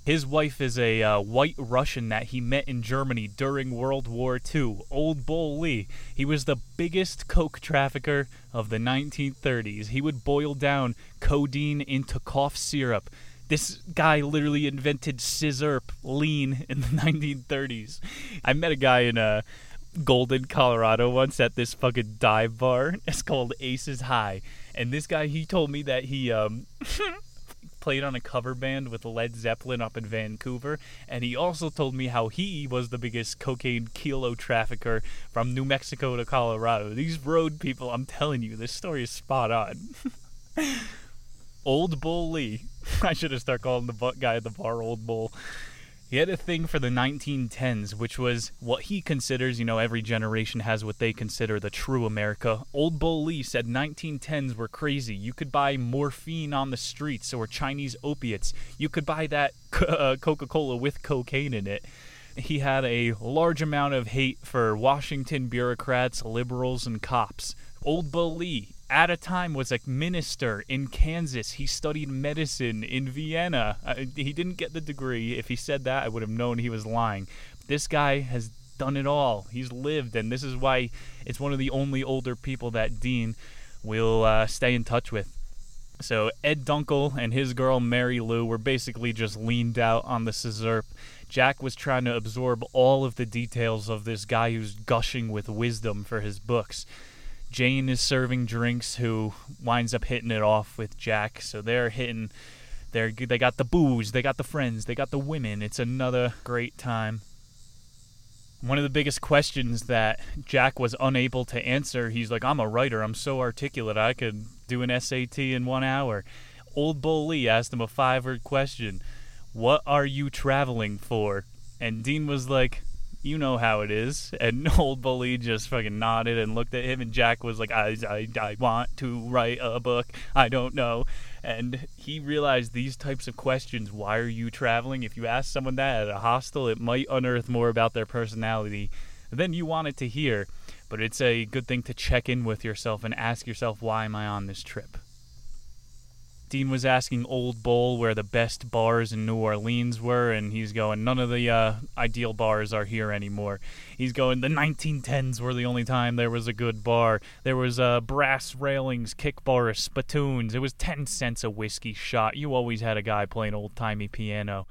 His wife is a uh, white Russian that he met in Germany during World War II, Old Bull Lee. He was the biggest coke trafficker of the 1930s. He would boil down codeine into cough syrup. This guy literally invented sizzurp lean in the (laughs) 1930s. I met a guy in uh, Golden, Colorado once at this fucking dive bar. (laughs) It's called Aces High. And this guy, he told me that he um (laughs) played on a cover band with Led Zeppelin up in Vancouver, and he also told me how he was the biggest cocaine kilo trafficker from New Mexico to Colorado. These road people, I'm telling you, this story is spot on. (laughs) Old Bull Lee. (laughs) I should have started calling the guy at the bar Old Bull. He had a thing for the 1910s, which was what he considers, you know, every generation has what they consider the true America. Old Bull Lee said 1910s were crazy. You could buy morphine on the streets or Chinese opiates. You could buy that (laughs) uh, Coca Cola with cocaine in it. He had a large amount of hate for Washington bureaucrats, liberals, and cops. Old Bull Lee at a time was a minister in Kansas. He studied medicine in Vienna. Uh, he didn't get the degree. If he said that, I would have known he was lying. This guy has done it all. He's lived, and this is why it's one of the only older people that Dean will uh, stay in touch with. So Ed Dunkel and his girl Mary Lou were basically just leaned out on the sizzurp. Jack was trying to absorb all of the details of this guy who's gushing with wisdom for his books. Jane is serving drinks, who winds up hitting it off with Jack. So they're hitting. They're they got the booze, they got the friends, they got the women. It's another great time. One of the biggest questions that Jack was unable to answer, he's like, "I'm a writer. I'm so articulate. I could do an SAT in one hour." Old Bull Lee asked him a five-word question: "What are you traveling for?" And Dean was like, you know how it is. (laughs) And old Bull Lee just fucking nodded and looked at him, and Jack was like, I, I, I want to write a book. I don't know. And he realized these types of questions why are you traveling? If you ask someone that at a hostel, it might unearth more about their personality than you wanted to hear. But it's a good thing to check in with yourself and ask yourself, why am I on this trip? Dean was asking Old Bull where the best bars in New Orleans were, and he's going, none of the uh, ideal bars are here anymore. He's going, the 1910s were the only time there was a good bar. There was uh, brass railings, kick bars, spittoons. It was 10 cents a whiskey shot. You always had a guy playing old timey piano.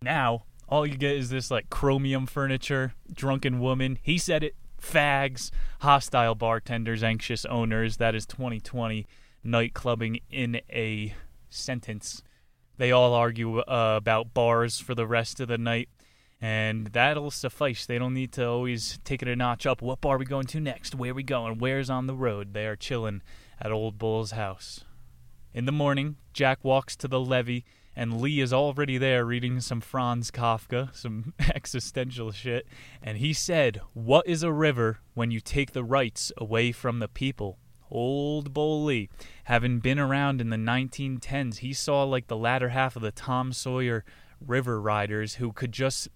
Now, all you get is this like chromium furniture, drunken woman. He said it, fags, hostile bartenders, anxious owners. That is 2020 nightclubbing in a sentence. They all argue uh, about bars for the rest of the night, and that'll suffice. They don't need to always take it a notch up. What bar are we going to next? Where are we going? Where's on the road? They are chilling at Old Bull's house. In the morning, Jack walks to the levee, and Lee is already there reading some Franz Kafka, some (laughs) existential shit. And he said, What is a river when you take the rights away from the people? Old Lee, having been around in the 1910s, he saw like the latter half of the Tom Sawyer River Riders who could just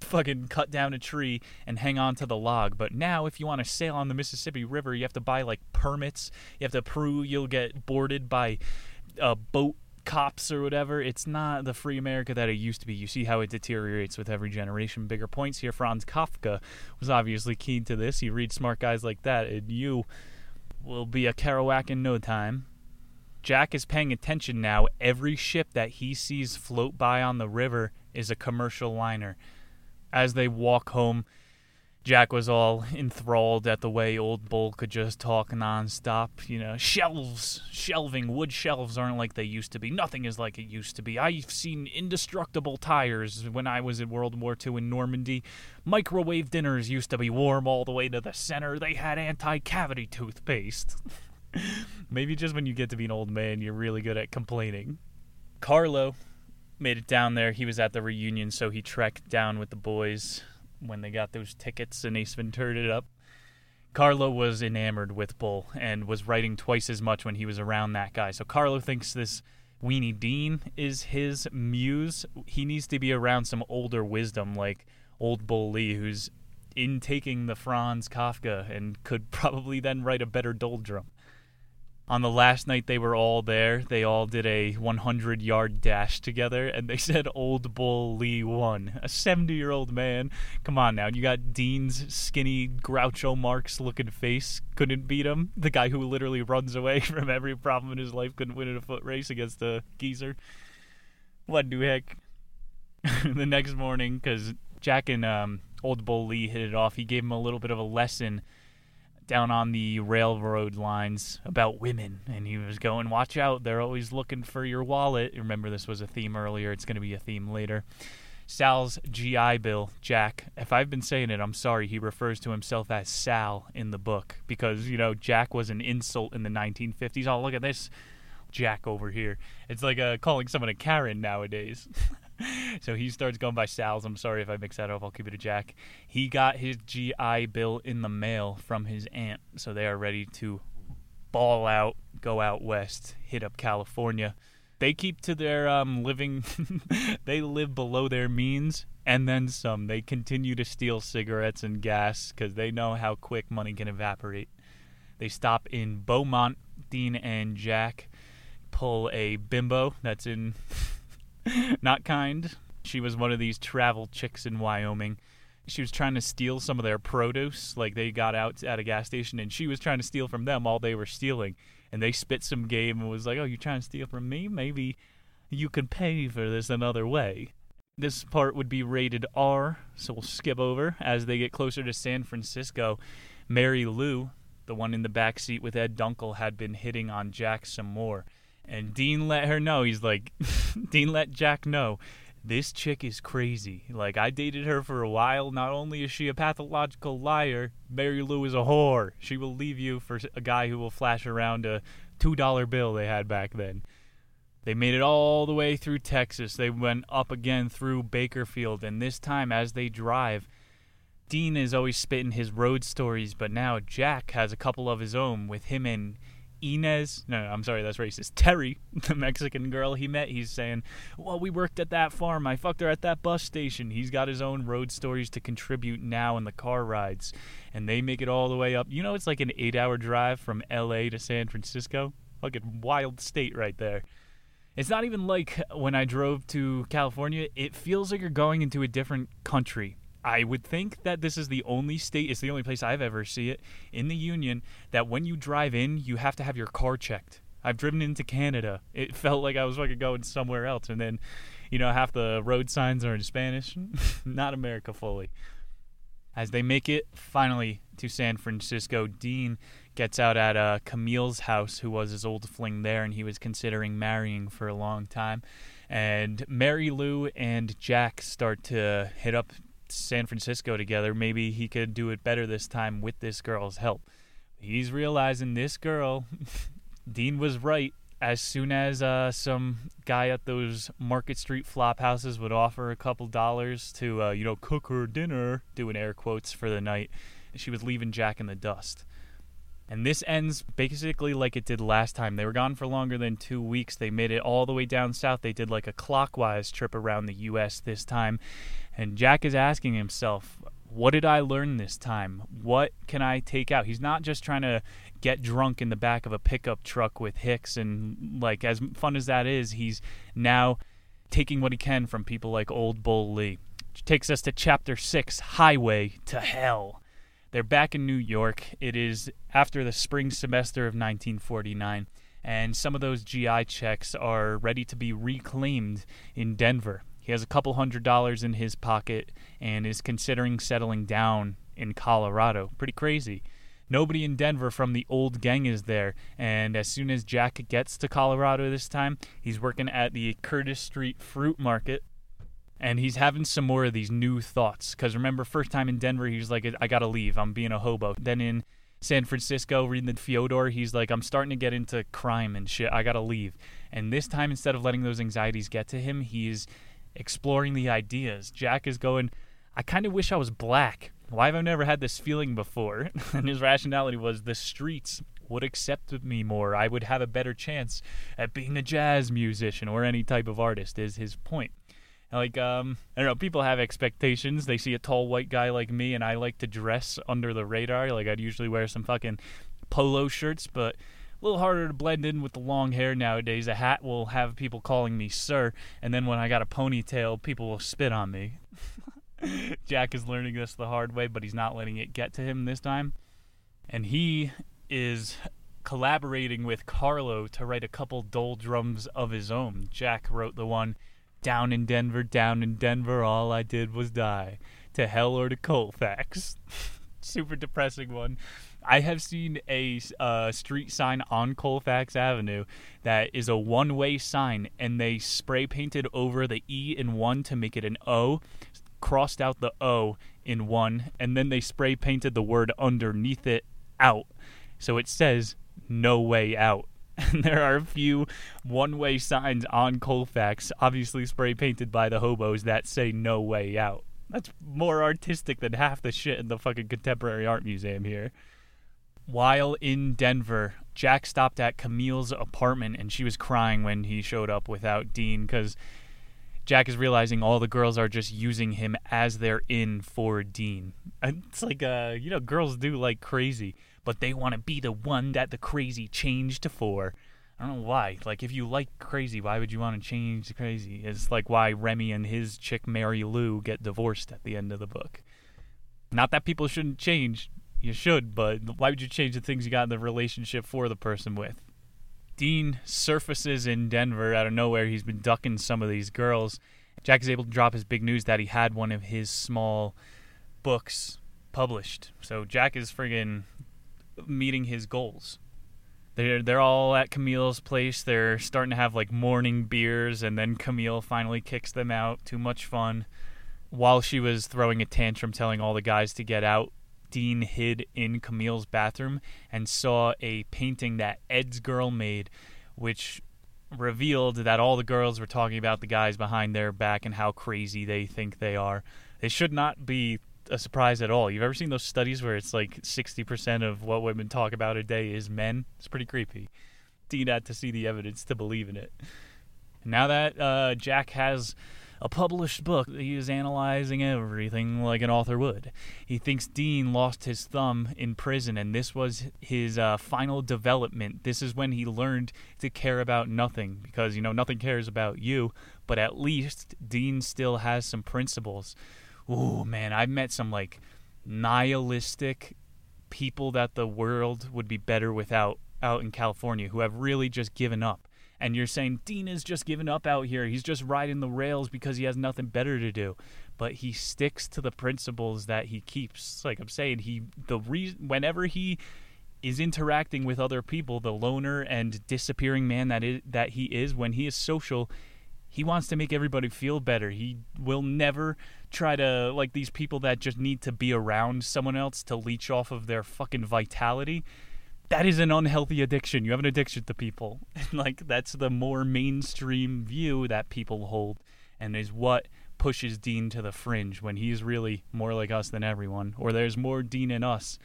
fucking cut down a tree and hang on to the log. But now, if you want to sail on the Mississippi River, you have to buy like permits. You have to prove you'll get boarded by uh, boat cops or whatever. It's not the free America that it used to be. You see how it deteriorates with every generation. Bigger points here. Franz Kafka was obviously keen to this. He reads smart guys like that, and you will be a Kerouac in no time. Jack is paying attention now. Every ship that he sees float by on the river is a commercial liner. As they walk home, Jack was all enthralled at the way Old Bull could just talk nonstop. You know, shelves, shelving, wood shelves aren't like they used to be. Nothing is like it used to be. I've seen indestructible tires when I was in World War II in Normandy. Microwave dinners used to be warm all the way to the center. They had anti cavity toothpaste. (laughs) Maybe just when you get to be an old man, you're really good at complaining. Carlo made it down there. He was at the reunion, so he trekked down with the boys when they got those tickets and Ace Ventura it up. Carlo was enamored with Bull and was writing twice as much when he was around that guy. So Carlo thinks this Weenie Dean is his muse. He needs to be around some older wisdom like old Bull Lee, who's intaking the Franz Kafka and could (laughs) probably then write a better doldrum on the last night they were all there, they all did a 100 yard dash together, and they (laughs) said Old Bull Lee won. A 70 year old man. Come on now. You got Dean's skinny Groucho Marx looking face. Couldn't beat him. The guy who literally runs away (laughs) from every problem in his life couldn't win in a foot race against a geezer. What do heck? (laughs) the next morning, because Jack and um, Old Bull Lee hit it off, he gave him a little bit of a lesson down on the railroad lines about women. And he was going watch out they're always looking for your wallet. Remember this was a theme earlier. It's going to be a theme later. Sal's gi bill jack if i've been saying it i'm sorry he refers to himself as sal in the book because you know jack was an insult in the 1950s oh look at this jack over here. It's like uh, calling someone a karen nowadays (laughs) so he starts going by Sal's. I'm sorry if I mix that up. I'll keep it a Jack. He got his GI Bill in the mail from his aunt, so they are ready to ball out, go out west, hit up California. They keep to their um, living. (laughs) they live below their means and then some. They continue to steal cigarettes and gas because they know how quick money can evaporate. They stop in Beaumont. Dean and Jack pull a bimbo that's in (laughs) not kind. She was one of these travel chicks in Wyoming. She was trying to steal some of their produce, like they got out at a gas station, and she was trying to steal from them all they were stealing. And they spit some game and was like, "Oh, you trying to steal from me? Maybe you could pay for this another way." This part would be rated R, so we'll skip over as they get closer to San Francisco. Mary Lou, the one in the back seat with Ed Dunkel, had been hitting on Jack some more. And Dean let her know. He's like, (laughs) Dean let Jack know this chick is crazy. Like, I dated her for a while. Not only is she a pathological liar, Mary Lou is a whore. She will leave you for a guy who will flash around a $2 bill they had back then. They made it all the way through Texas. They went up again through Bakerfield. And this time, as they drive, Dean is always spitting his road stories, but now Jack has a couple of his own with him and Inez, no, I'm sorry, that's racist. Terry, (laughs) the Mexican girl he met, he's saying, Well, we worked at that farm. I fucked her at that bus station. He's got his own road stories to contribute now in the car rides. And they make it all the way up. You know, it's like an eight hour drive from LA to San Francisco. Fucking wild state right there. It's not even like when I drove to California, it feels like you're going into a different country I would think that this is the only state, it's the only place I've ever see it in the union that when you drive in, you have to have your car checked. I've driven into Canada. It (laughs) felt like I was fucking going somewhere else, and then, you know, half the road signs are in Spanish. (laughs) Not America fully. As they make it finally to San Francisco, Dean gets out at uh, Camille's house, who was his old fling there, and he was considering marrying for a long time. And Mary Lou and Jack start to hit up San Francisco together, maybe he could do it better this time with this girl's help. He's realizing this girl, (laughs) Dean was right. As soon as uh, some guy at those Market Street flop houses would offer a couple dollars to, uh, you know, cook her dinner, doing air quotes for the night, she was leaving Jack in the dust. And this ends basically like it did last time. They were gone for longer than two weeks. They made it all the way down south. They did like a clockwise trip around the U.S. this time. And Jack is asking himself, what did I learn this time? What can I take out? He's not just trying to get drunk in the back of a pickup truck with Hicks and like as fun as that is, he's now taking what he can from people like Old Bull Lee. Which takes us to chapter 6, Highway to Hell. They're back in New York. It is after the spring semester of 1949 and some of those GI checks are ready to be reclaimed in Denver. He has a couple hundred dollars in his pocket and is considering settling down in Colorado. Pretty crazy. Nobody in Denver from the old gang is there, and as soon as Jack gets to Colorado this time, he's working at the Curtis Street Fruit Market and he's having some more of these new thoughts. Because remember, first time in Denver, he was like, I gotta leave. I'm being a hobo. Then in San Francisco, reading the Fyodor, he's like, I'm starting to get into crime and shit. I gotta leave. And this time, instead of letting those anxieties get to him, he's exploring the ideas. Jack is going, I kind of wish I was black. Why have I never had this feeling before? (laughs) and his rationality was the streets would accept me more. I would have a better chance at being a jazz musician or any type of artist, is his point. Like, um, I don't know, people have expectations. They see a tall white guy like me, and I like to dress under the radar. Like, I'd usually wear some fucking polo shirts, but little harder to blend in with the long hair nowadays. A hat will have people calling me sir, and then when I got a ponytail, people will spit on me. (laughs) Jack is learning this the hard way, but he's not letting it get to him this time. And he is collaborating with Carlo to write a couple doldrums of his own. Jack wrote the one down in Denver, down in Denver, all I did was die. To hell or to Colfax. (laughs) Super depressing one. I have seen a uh, street sign on Colfax Avenue that is a one way sign, and they spray painted over the E in one to make it an O, crossed out the O in one, and then they spray painted the word underneath it out. So it says no way out. (laughs) And there are a few one way signs on Colfax, obviously spray painted by the hobos, that say no way out. That's more artistic than half the shit in the fucking Contemporary Art Museum here. While in Denver, Jack stopped at Camille's apartment and she was crying when he showed up without Dean because Jack is realizing all the girls are just using him as they're in for Dean. It's like, uh, you know, girls do like crazy but they want to be the one that the crazy changed to for. I don't know why. Like, if you like crazy, why would you want to change crazy? It's like why Remi and his chick Mary Lou get divorced at the end of the book. Not that people shouldn't change. You should, but why would you change the things you got in the relationship for the person with? Dean surfaces in Denver out of nowhere. He's been ducking some of these girls. Jack is able to drop his big news that he had one of his small books published. So Jack is friggin' meeting his goals. They're they're all at Camille's place. They're starting to have like morning beers, and then Camille finally kicks them out. Too much fun. While she was throwing a tantrum, telling all the guys to get out, Dean hid in Camille's bathroom and saw a painting that Ed's girl made, which revealed that all the girls were talking about the guys behind their back and how crazy they think they are. They should not be a surprise at all. You've ever seen those studies where it's like 60% of what women talk about a day is men? It's pretty creepy. Dean had to see the evidence to believe in it. Now that uh, Jack has a published book, he is analyzing everything like an author would. He thinks Dean lost his thumb in prison, and this was his uh, final development. This is when he learned to care about nothing, because, you know, nothing cares about you, but at least Dean still has some principles oh man, I've met some like nihilistic people that the world would be better without out in California who have really just given up. And you're saying Dean is just giving up out here. He's just riding the rails because he has nothing better to do. But he sticks to the principles that he keeps. Like I'm saying, he the reason whenever he is interacting with other people, the loner and disappearing man that is that he is when he is social, he wants to make everybody feel better. He will never try to like these people that just need to be around someone else to leech off of their fucking vitality. That is an unhealthy addiction. You have an addiction to people. (laughs) like that's the more mainstream view that people hold and is what pushes Dean to the fringe when he's really more like us than everyone or there's more Dean in us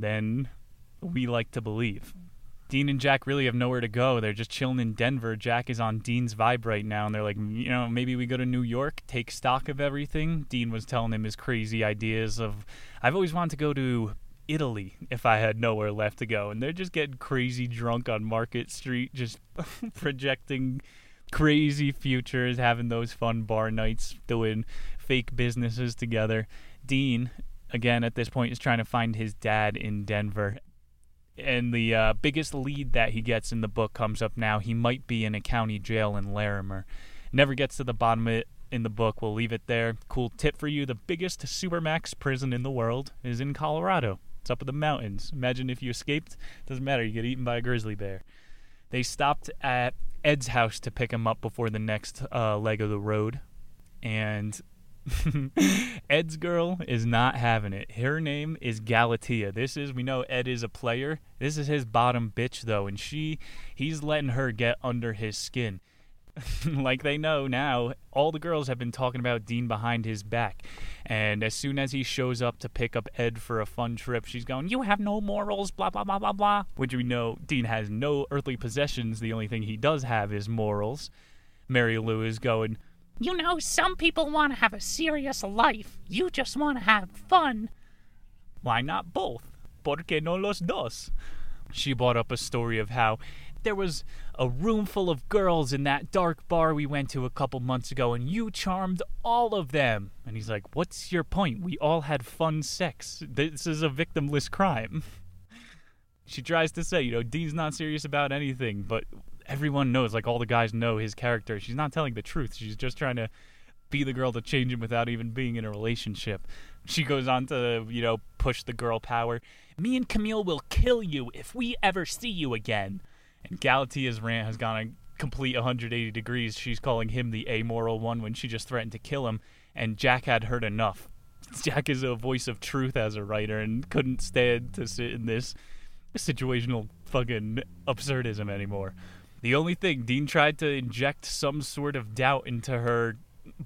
than we like to believe. Dean and Jack really have nowhere to go. They're just chilling in Denver. Jack is on Dean's vibe right now, and they're like, you know, maybe we go to New York, take stock of everything. Dean was telling him his crazy ideas of, I've always wanted to go to Italy if I had nowhere left to go. And they're just getting crazy drunk on Market Street, just (laughs) projecting crazy futures, having those fun bar nights, doing fake businesses together. Dean, again, at this point, is trying to find his dad in Denver And the uh, biggest lead that he gets in the book comes up now. He might be in a county jail in Larimer. Never gets to the bottom of it in the book. We'll leave it there. Cool tip for you the biggest Supermax prison in the world is in Colorado. It's up in the mountains. Imagine if you escaped. Doesn't matter. You get eaten by a grizzly bear. They stopped at Ed's house to pick him up before the next uh, leg of the road. And (laughs) Ed's girl is not having it. Her name is Galatea. This is we know Ed is a player. This is his bottom bitch though, and she he's letting her get under his skin. (laughs) like they know now, all the girls have been talking about Dean behind his back. And as soon as he shows up to pick up Ed for a fun trip, she's going, You have no morals, blah, blah, blah, blah, blah. Which we know Dean has no earthly possessions. The only thing he does have is morals. Mary Lou is going, You know, some people want to have a serious life. You just want to have fun. Why not both? Porque no los dos? She brought up a story of how there was a room full of girls in that dark bar we went to a couple months ago, and you charmed all of them. And he's like, What's your point? We all had fun sex. This is a victimless crime. (laughs) she tries to say, you know, Dean's not serious about anything, but everyone knows, like all the guys know his character. She's not telling the truth. She's just trying to be the girl to change him without even being in a relationship. She goes on to, you know, push the girl power. Me and Camille will kill you if we ever see you again. And Galatea's rant has gone a complete 180 degrees. She's calling him the amoral one when she just threatened to kill him. And Jack had heard enough. (laughs) Jack is a voice of truth as a writer and couldn't stand to sit in this situational fucking absurdism anymore. The only thing, Dean tried to inject some sort of doubt into her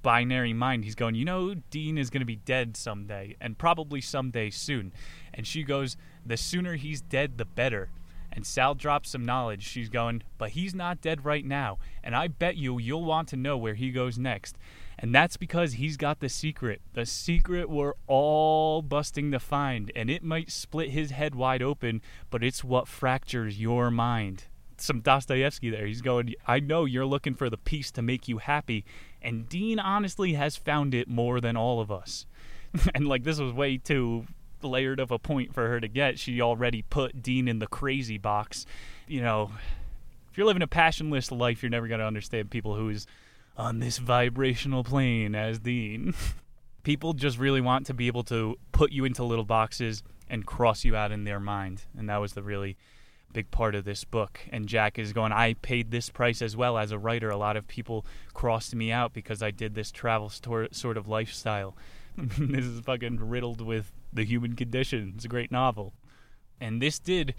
binary mind. He's going, You know, Dean is going to be dead someday, and probably someday soon. And she goes, The sooner he's dead, the better and Sal drops some knowledge. She's going, but he's not dead right now, and I bet you you'll want to know where he goes next. And that's because he's got the secret. The secret we're all busting to find, and it might split his head wide open, but it's what fractures your mind. Some Dostoevsky there. He's going, I know you're looking for the piece to make you happy, and Dean honestly has found it more than all of us. (laughs) and like this was way too layered of a point for her to get. She already put Dean in the crazy box. You know, if you're living a passionless life, you're never going to understand people who's on this vibrational plane as Dean. (laughs) people just really want to be able to put you into little boxes and cross you out in their mind. And that was the really big part of this book. And Jack is going, I paid this price as well as a writer. A lot of people crossed me out because I did this travel sort of lifestyle. (laughs) this is fucking riddled with the Human Condition. It's a great novel. And this did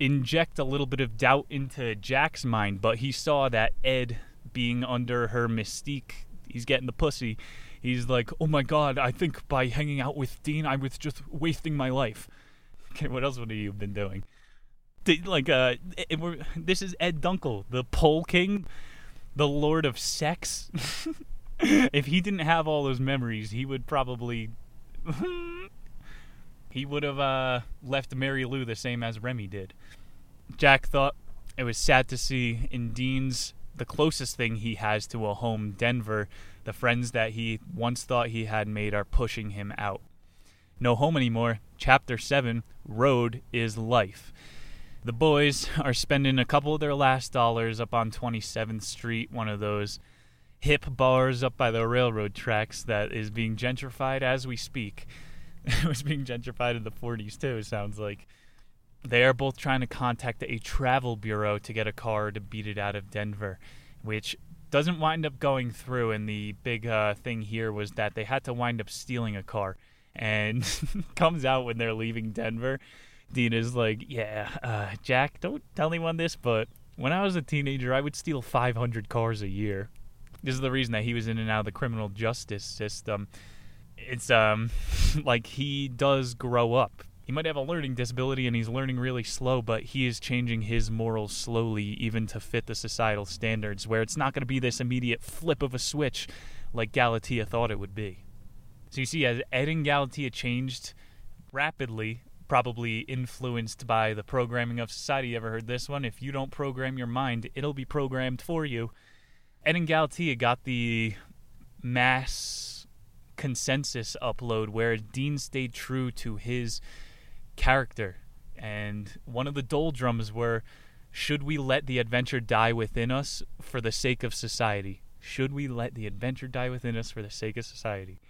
inject a little bit of doubt into Jack's mind, but he saw that Ed being under her mystique, he's getting the pussy. He's like, oh my god, I think by hanging out with Dean, I was just wasting my life. Okay, what else would you been doing? Like, uh, it, it, this is Ed Dunkel, the pole king, the lord of sex. (laughs) if he didn't have all those memories, he would probably (laughs) he would have uh, left Mary Lou the same as Remi did. Jack thought it was sad to see in Dean's the closest thing he has to a home, Denver, the friends that he once thought he had made are pushing him out. No home anymore. Chapter 7 Road is Life. The boys are spending a couple of their last dollars up on 27th Street, one of those hip bars up by the railroad tracks that is being gentrified as we speak. It (laughs) was being gentrified in the 40s too, It sounds like. They are both trying to contact a travel bureau to get a car to beat it out of Denver, which doesn't wind up going through. And the big uh, thing here was that they had to wind up stealing a car. And (laughs) comes out when they're leaving Denver. Dean is like, Yeah, uh, Jack, don't tell anyone this, but when I was a teenager, I would steal 500 cars a year. This is the reason that he was in and out of the criminal justice system it's um (laughs) like he does grow up. He might have a learning disability and he's learning really slow, but he is changing his morals slowly, even to fit the societal standards, where it's not going to be this immediate flip of a switch like Galatea thought it would be. So you see, as Ed and Galatea changed rapidly, probably influenced by the programming of society. You ever heard this one? If you don't program your mind, it'll be programmed for you. Ed and Galatea got the mass consensus upload where Dean stayed true to his character and one of the doldrums were should we let the adventure die within us for the sake of society? Should we let the adventure die within us for the sake of society?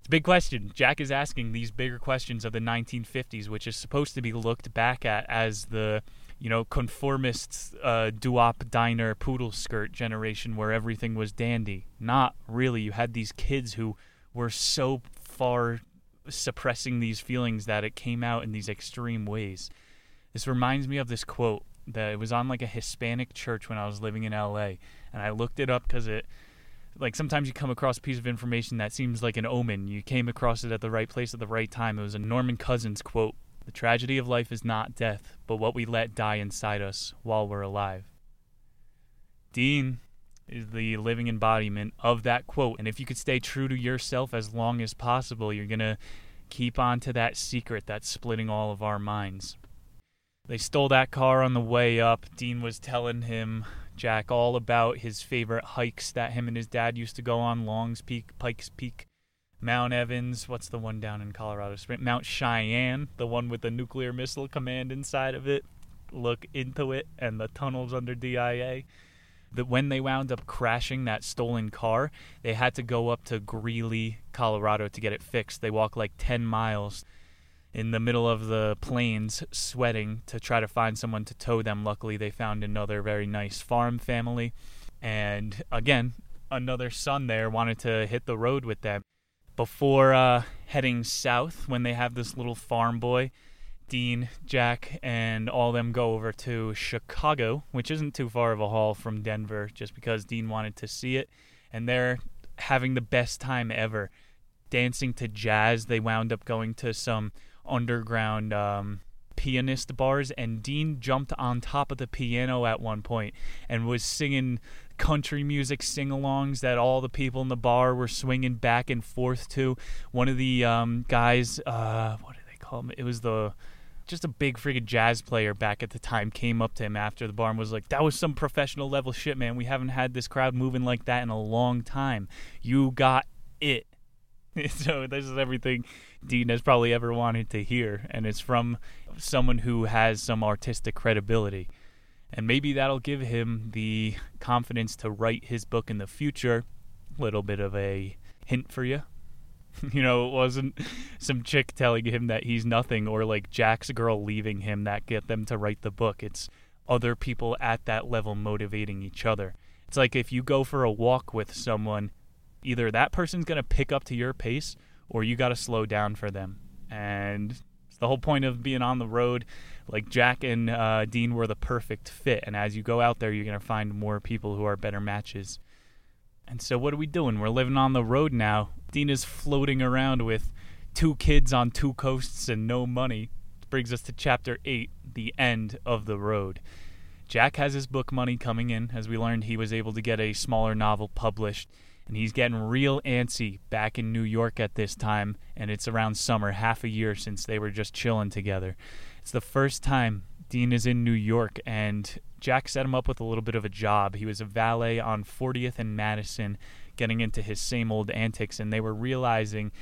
It's a big question. Jack is asking these bigger questions of the 1950s, which is supposed to be looked back at as the, you know, conformist uh, doo-wop diner poodle skirt generation where everything was dandy. Not really. You had these kids who were so far suppressing these feelings that it came out in these extreme ways. This reminds me of this quote that it was on like a Hispanic church when I was living in LA, and I looked it up because it like sometimes you come across a piece of information that seems like an omen. You came across it at the right place at the right time. It was a Norman Cousins quote The tragedy of life is not death, but what we let die inside us while we're alive. Dean is the living embodiment of that quote. And if you could stay true to yourself as long as possible, you're going to keep on to that secret that's splitting all of our minds. They stole that car on the way up. Dean was telling him Jack all about his favorite hikes that him and his dad used to go on Long's Peak, Pikes Peak, Mount Evans. What's the one down in Colorado Springs? Mount Cheyenne, the one with the nuclear missile command inside of it. Look into it and the tunnels under DIA. That when they wound up crashing that stolen car, they had to go up to Greeley, Colorado to get it fixed. They walked like 10 miles in the middle of the plains sweating to try to find someone to tow them. Luckily, they found another very nice farm family. And again, another son there wanted to hit the road with them. Before uh, heading south, when they have this little farm boy, Dean, Jack, and all them go over to Chicago, which isn't too far of a haul from Denver, just because Dean wanted to see it. And they're having the best time ever. Dancing to jazz, they wound up going to some underground um, pianist bars, and Dean jumped on top of the piano at one point and was singing country music sing-alongs that all the people in the bar were swinging back and forth to. One of the um, guys, uh, what do they call him? It was the just a big freaking jazz player back at the time came up to him after the bar and was like, "That was some professional level shit, man. We haven't had this crowd moving like that in a long time. You got it." (laughs) so this is everything Dean has probably ever wanted to hear, and it's from someone who has some artistic credibility. And maybe that'll give him the confidence to write his book in the future. Little bit of a hint for you. (laughs) you know, it wasn't some chick telling him that he's nothing or like Jack's girl leaving him that get them to write the book. It's other people at that level motivating each other. It's like if you go for a walk with someone, either that person's going to pick up to your pace or you got to slow down for them. And it's the whole point of being on the road. Like Jack and uh, Dean were the perfect fit, and as you go out there, you're gonna find more people who are better matches. And so, what are we doing? We're living on the road now. Dean is floating around with two kids on two coasts and no money. This brings us to chapter eight, the end of the road. Jack has his book money coming in. As we learned, he was able to get a smaller novel published and he's getting real antsy back in New York at this time, and it's around summer, half a year since they were just chilling together. It's the first time Dean is in New York, and Jack set him up with a little bit of a job. He was a valet on 40th and Madison, getting into his same old antics, and they were realizing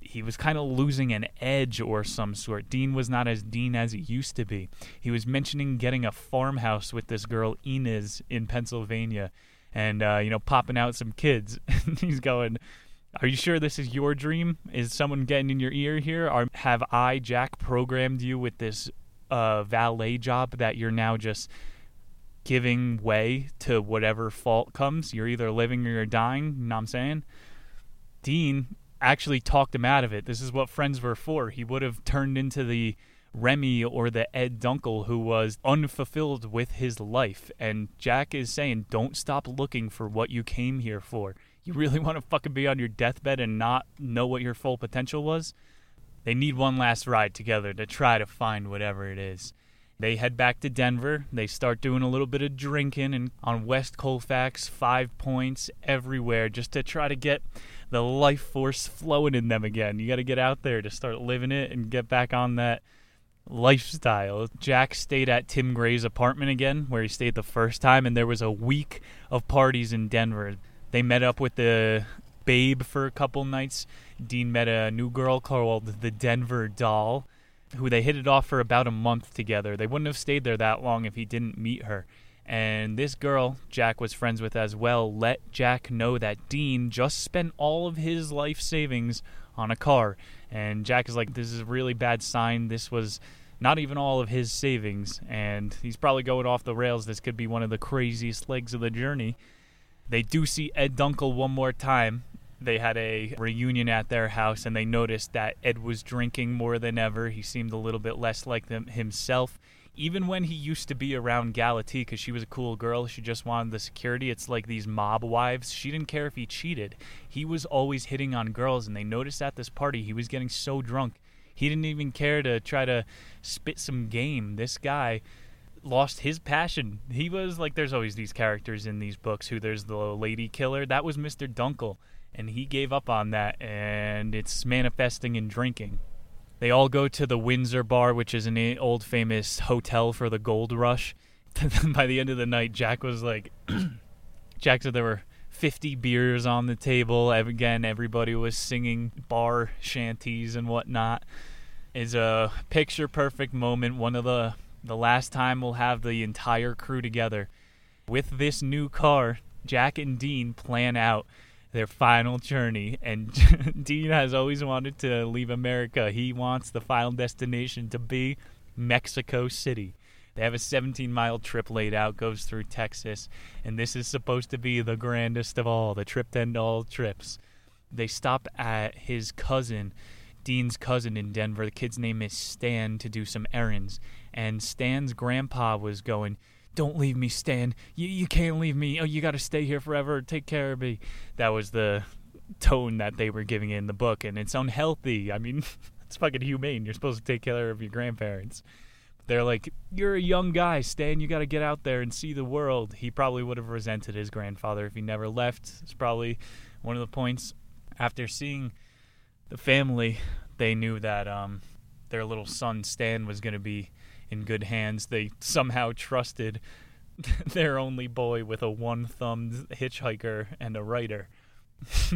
he was kind of losing an edge or some sort. Dean was not as Dean as he used to be. He was mentioning getting a farmhouse with this girl Inez in Pennsylvania and uh, you know popping out some kids. (laughs) he's going, "Are you sure this is your dream? Is someone getting in your ear here? Or have I, Jack, programmed you with this uh, valet job that you're now just giving way to whatever fault comes? You're either living or you're dying." You know what I'm saying? Dean actually talked him out of it. This is what friends were for. He would have turned into the Remi or the Ed Dunkel who was unfulfilled with his life. And Jack is saying, don't stop looking for what you came here for. You really want to fucking be on your deathbed and not know what your full potential was? They need one last ride together to try to find whatever it is. They head back to Denver. They start doing a little bit of drinking and on West Colfax, five points everywhere just to try to get the life force flowing in them again. You got to get out there to start living it and get back on that lifestyle. Jack stayed at Tim Gray's apartment again, where he stayed the first time, and there was a week of parties in Denver. They met up with the Babe for a couple nights. Dean met a new girl called the Denver Doll. who they hit it off for about a month together. They wouldn't have stayed there that long if he didn't meet her. And this girl, Jack was friends with as well, let Jack know that Dean just spent all of his life savings on a car. And Jack is like, This is a really bad sign. This was not even all of his savings. And he's probably going off the rails. This could be one of the craziest legs of the journey. They do see Ed Dunkel one more time. They had a reunion at their house, and they noticed that Ed was drinking more than ever. He seemed a little bit less like them himself even when he used to be around Galatea because she was a cool girl, she just wanted the security. It's like these mob wives. She didn't care if he cheated. He was always hitting on girls, and they noticed at this party he was getting so drunk. He didn't even care to try to spit some game. This guy lost his passion. He was like, there's always these characters in these books who there's the lady killer. That was Mr. Dunkel, and he gave up on that, and it's manifesting in drinking. They all go to the Windsor Bar, which is an old famous hotel for the gold rush. (laughs) By the end of the night, Jack was like, (clears throat) Jack said there were 50 beers on the table. Again, everybody was singing bar shanties and whatnot. Is a picture perfect moment. One of the the last time we'll have the entire crew together. With this new car, Jack and Dean plan out their final journey. And (laughs) Dean has always wanted to leave America. He wants the final destination to be Mexico City. They have a 17 mile trip laid out, goes through Texas, and this is supposed to be the grandest of all, the trip to end all trips. They stop at his cousin, Dean's cousin in Denver. The kid's name is Stan to do some errands. And Stan's grandpa was going, don't leave me, Stan. You you can't leave me. Oh, you got to stay here forever. Take care of me. That was the tone that they were giving in the book, and it's unhealthy. I mean, (laughs) it's fucking humane. You're supposed to take care of your grandparents. They're like, you're a young guy, Stan. You got to get out there and see the world. He probably would have resented his grandfather if he never left. It's probably one of the points. After seeing the family, they knew that um, their little son Stan was going to be in good hands. They somehow trusted (laughs) their only boy with a one thumbed hitchhiker and a writer. (laughs)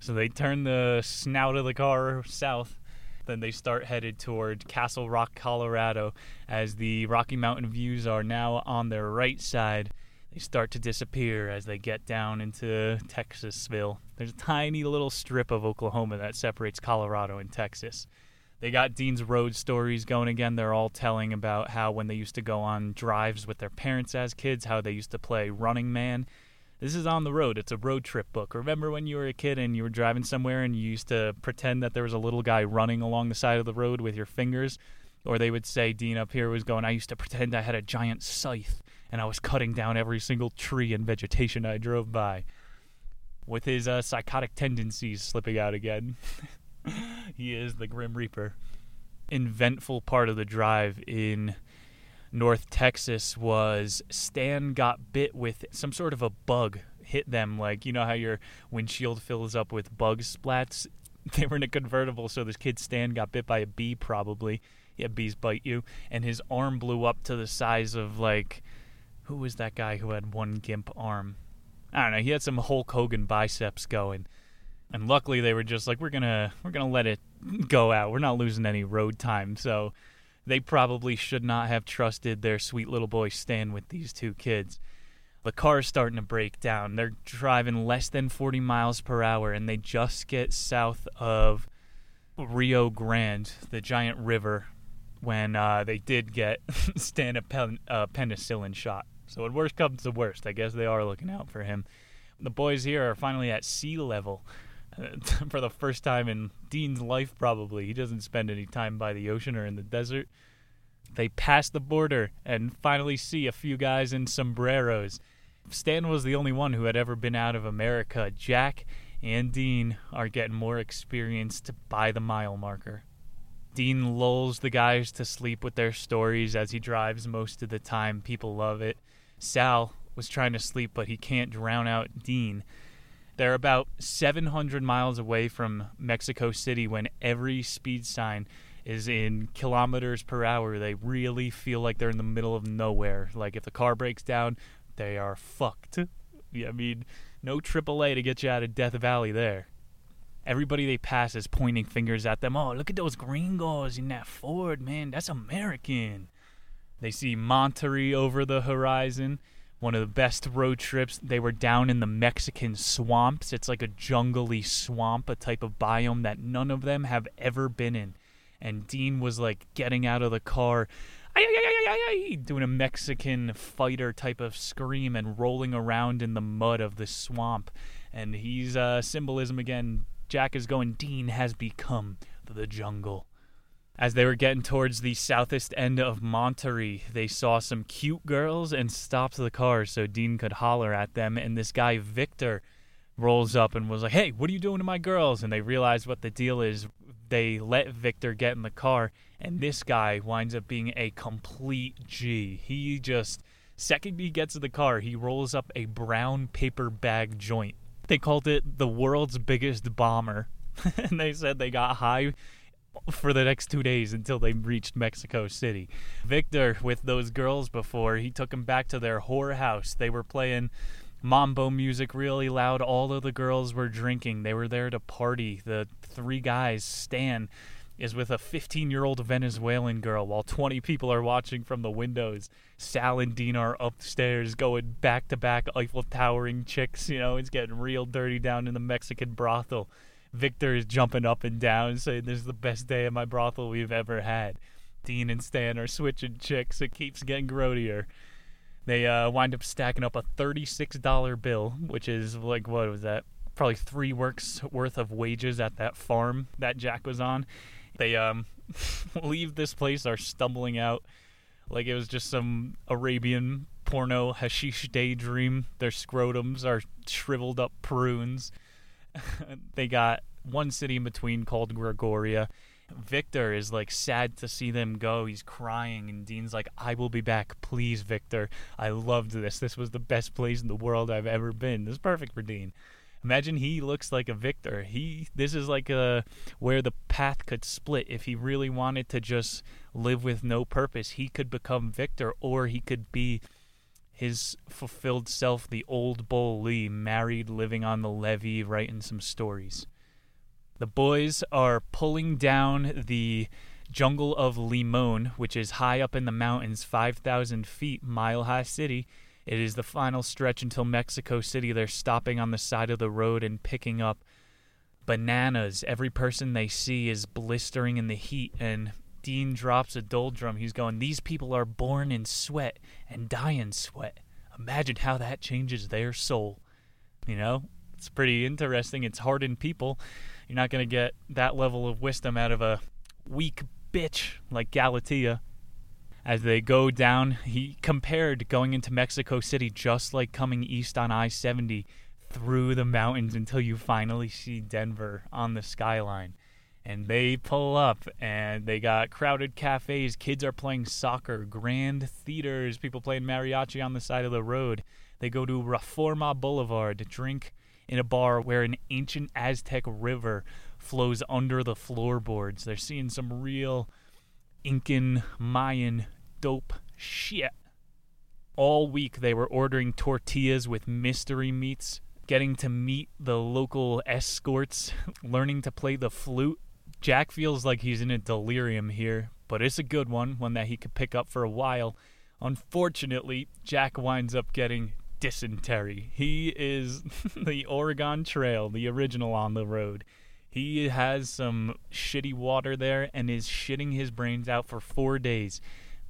so they turn the snout of the car south. Then they start headed toward Castle Rock, Colorado. As the Rocky Mountain views are now on their right side, they start to disappear as they get down into Texasville. There's a tiny little strip of Oklahoma that separates Colorado and Texas. They got Dean's Road stories going again. They're all telling about how when they used to go on drives with their parents as kids, how they used to play Running Man. This is on the road. It's a road trip book. Remember when you were a kid and you were driving somewhere and you used to pretend that there was a little guy running along the side of the road with your fingers? Or they would say, Dean up here was going, I used to pretend I had a giant scythe and I was cutting down every single tree and vegetation I drove by. With his uh, psychotic tendencies slipping out again. (laughs) (laughs) he is the Grim Reaper. Inventful part of the drive in North Texas was Stan got bit with some sort of a bug hit them like you know how your windshield fills up with bug splats? (laughs) They were in a convertible so this kid Stan got bit by a bee probably. Yeah bees bite you. And his arm blew up to the size of like who was that guy who had one gimp arm? I don't know he had some Hulk Hogan biceps going and luckily they were just like we're gonna we're gonna let it go out. We're not losing any road time. So they probably should not have trusted their sweet little boy stan with these two kids. The car's starting to break down. They're driving less than 40 miles per hour and they just get south of rio grande the giant river when uh, they did get (laughs) stan a pen- penicillin shot. So when worst comes to worst i guess they are looking out for him. The boys here are finally at sea level (laughs) for the first time in Dean's life, probably. He doesn't spend any time by the ocean or in the desert. They pass the border and finally see a few guys in sombreros. Stan was the only one who had ever been out of America. Jack and Dean are getting more experienced by the mile marker. Dean lulls the guys to sleep with their stories as he drives most of the time. People love it. Sal was trying to sleep, but he can't drown out Dean. They're about 700 miles away from Mexico City when every speed sign is in kilometers per hour. They really feel like they're in the middle of nowhere. Like if the car breaks down, they are fucked. I mean, no AAA to get you out of Death Valley there. Everybody they pass is pointing fingers at them. Oh, look at those gringos in that Ford, man. That's American. They see Monterrey over the horizon. One of the best road trips. They were down in the Mexican swamps. It's like a jungly swamp, a type of biome that none of them have ever been in. And Dean was like getting out of the car, "Ay, ay, ay, ay, ay, ay," doing a Mexican fighter type of scream and rolling around in the mud of the swamp. And he's uh, symbolism again. Jack is going, Dean has become the jungle. As they were getting towards the southest end of Monterrey, they saw some cute girls and stopped the car so Dean could holler at them. And this guy, Victor, rolls up and was like, Hey, what are you doing to my girls? And they realized what the deal is. They let Victor get in the car, and this guy winds up being a complete G. He just, second he gets in the car, he rolls up a brown paper bag joint. They called it the world's biggest bomber. (laughs) and they said they got high for the next two days until they reached Mexico City. Victor, with those girls before, he took them back to their whore house. They were playing mambo music really loud. All of the girls were drinking. They were there to party. The three guys, Stan, is with a 15 year old Venezuelan girl while 20 people are watching from the windows. Sal and Dean are upstairs going back to back Eiffel Towering chicks. You know, it's getting real dirty down in the Mexican brothel. Victor is jumping up and down, saying this is the best day of my brothel we've ever had. Dean and Stan are switching chicks. It keeps getting grodier. They uh, wind up stacking up a $36 bill, which is like, what was that? Probably three works worth of wages at that farm that Jack was on. They um, (laughs) leave this place, are stumbling out like it was just some Arabian porno hashish daydream. Their scrotums are shriveled up prunes. (laughs) they got one city in between called Gregoria. Victor is like sad to see them go. He's crying, and Dean's like, I will be back. Please, Victor. I loved this. This was the best place in the world I've ever been. This is perfect for Dean. Imagine he looks like a Victor. He this is like a where the path could split. If he really wanted to just live with no purpose, he could become Victor, or he could be his fulfilled self, the old Bull Lee, married, living on the levee, writing some stories. The boys are pulling down the jungle of Limon, which is high up in the mountains, 5,000 feet, mile high city. It is the final stretch until Mexico City. They're stopping on the side of the road and picking up bananas. Every person they see is blistering in the heat, and Dean drops a doldrum. He's going, These people are born in sweat and die in sweat. Imagine how that changes their soul. You know, it's pretty interesting. It's hardened people. You're not going to get that level of wisdom out of a weak bitch like Galatea. As they go down, he compared going into Mexico City just like coming east on I 70 through the mountains until you finally see Denver on the skyline. And they pull up and they got crowded cafes, kids are playing soccer, grand theaters, people playing mariachi on the side of the road. They go to Reforma Boulevard to drink in a bar where an ancient Aztec river flows under the floorboards. They're seeing some real Incan, Mayan, dope shit. All week they were ordering tortillas with mystery meats, getting to meet the local escorts, (laughs) learning to play the flute. Jack feels like he's in a delirium here, but it's a good one, one that he could pick up for a while. Unfortunately, Jack winds up getting dysentery. He is (laughs) the Oregon Trail, the original on the road. He has some shitty water there and is shitting his brains out for four days.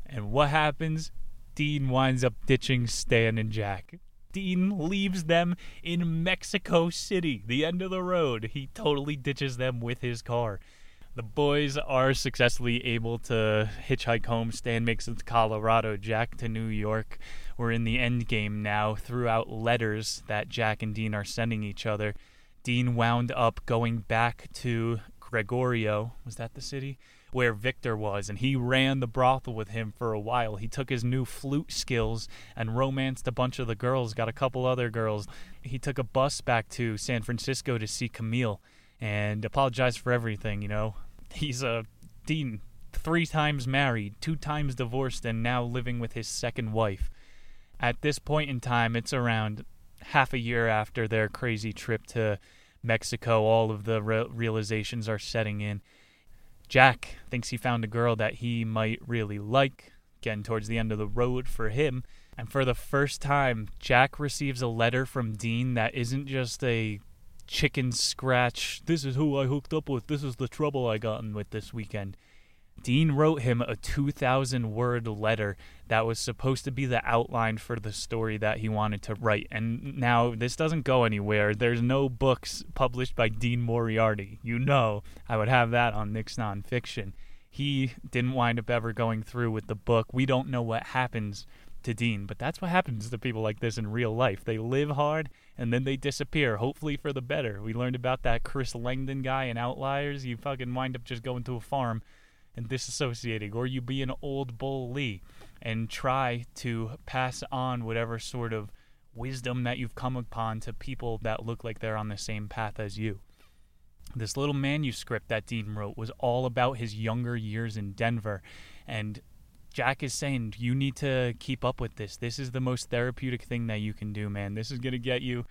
And what happens? Dean winds up ditching Stan and Jack. Dean leaves them in Mexico City, the end of the road. He totally ditches them with his car. The boys are successfully able to hitchhike home. Stan makes it to Colorado, Jack to New York. We're in the end game now throughout letters that Jack and Dean are sending each other. Dean wound up going back to Gregorio. Was that the city? Where Victor was, and he ran the brothel with him for a while. He took his new flute skills and romanced a bunch of the girls, got a couple other girls. He took a bus back to San Francisco to see Camille and apologized for everything, you know. He's a Dean, three times married, two times divorced, and now living with his second wife. At this point in time, it's around half a year after their crazy trip to Mexico, all of the re- realizations are setting in. Jack thinks he found a girl that he might really like, getting towards the end of the road for him. And for the first time, Jack receives a letter from Dean that isn't just a chicken scratch, this is who I hooked up with, this is the trouble I gotten with this weekend. Dean wrote him a 2,000 word letter that was supposed to be the outline for the story that he wanted to write. And now this doesn't go anywhere. There's no books published by Dean Moriarty. You know, I would have that on Nick's Nonfiction. He didn't wind up ever going through with the book. We don't know what happens to Dean, but that's what happens to people like this in real life. They live hard and then they disappear, hopefully for the better. We learned about that Chris Langan guy in Outliers. You fucking wind up just going to a farm and disassociating, or you be an old Bull Lee and try to pass on whatever sort of wisdom that you've come upon to people that look like they're on the same path as you. This little manuscript that Dean wrote was all about his younger years in Denver, and Jack is saying you need to keep up with this. This is the most therapeutic thing that you can do, man. This is going to get you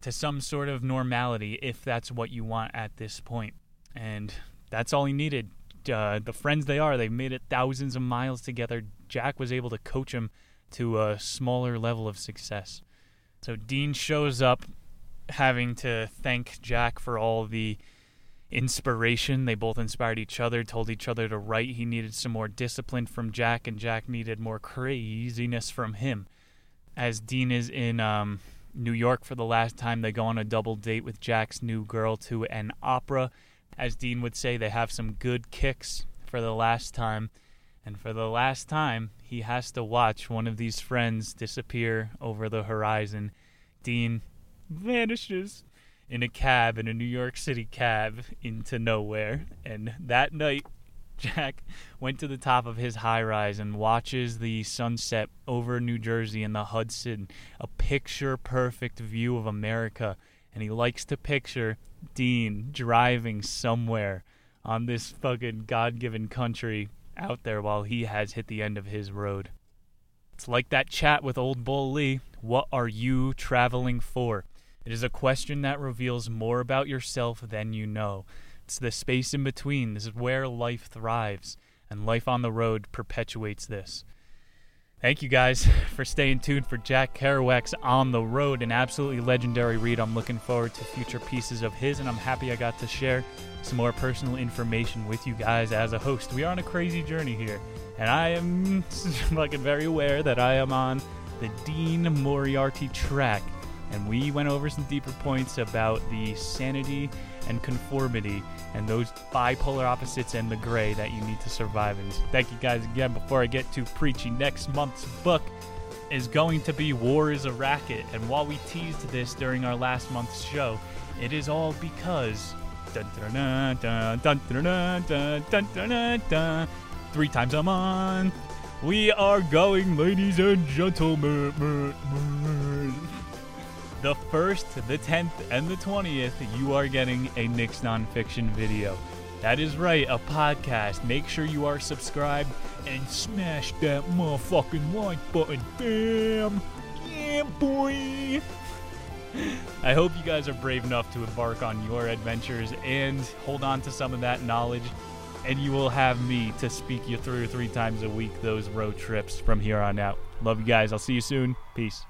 to some sort of normality if that's what you want at this point. And that's all he needed uh, the friends they are. They've made it thousands of miles together. Jack was able to coach him to a smaller level of success. So Dean shows up having to thank Jack for all the inspiration. They both inspired each other, told each other to write. He needed some more discipline from Jack, and Jack needed more craziness from him. As Dean is in um, New York for the last time, they go on a double date with Jack's new girl to an opera as Dean would say, they have some good kicks for the last time. And for the last time, he has to watch one of these friends disappear over the horizon. Dean vanishes in a cab, in a New York City cab, into nowhere. And that night, (laughs) Jack went to the top of his high rise and watches the sunset over New Jersey and the Hudson, a picture perfect view of America. And he likes to picture Dean driving somewhere on this fucking God given country out there while he has hit the end of his road. It's like that chat with old Bull Lee. What are you traveling for? It is a question that reveals more about yourself than you know. It's the space in between. This is where life thrives, and life on the road perpetuates this. Thank you guys (laughs) for staying tuned for Jack Kerouac's On the Road, an absolutely legendary read. I'm looking forward to future pieces of his, and I'm happy I got to share some more personal information with you guys as a host. We are on a crazy journey here, and I am (laughs) fucking very aware that I am on the Dean Moriarty track, and we went over some deeper points about the sanity and conformity and those bipolar opposites and the gray that you need to survive in. thank you guys again. Before I get too preachy, next month's book is going to be War is a Racket. And while we teased this during our last month's show, it is all because. Three times a month, we are going, ladies and gentlemen the 1st, the 10th, and the 20th, you are getting a Nick's Nonfiction video. That is right, a podcast. Make sure you are subscribed and smash that motherfucking like button. Bam! Yeah, boy! I hope you guys are brave enough to embark on your adventures and hold on to some of that knowledge. And you will have me to speak you through three times a week those road trips from here on out. Love you guys. I'll see you soon. Peace.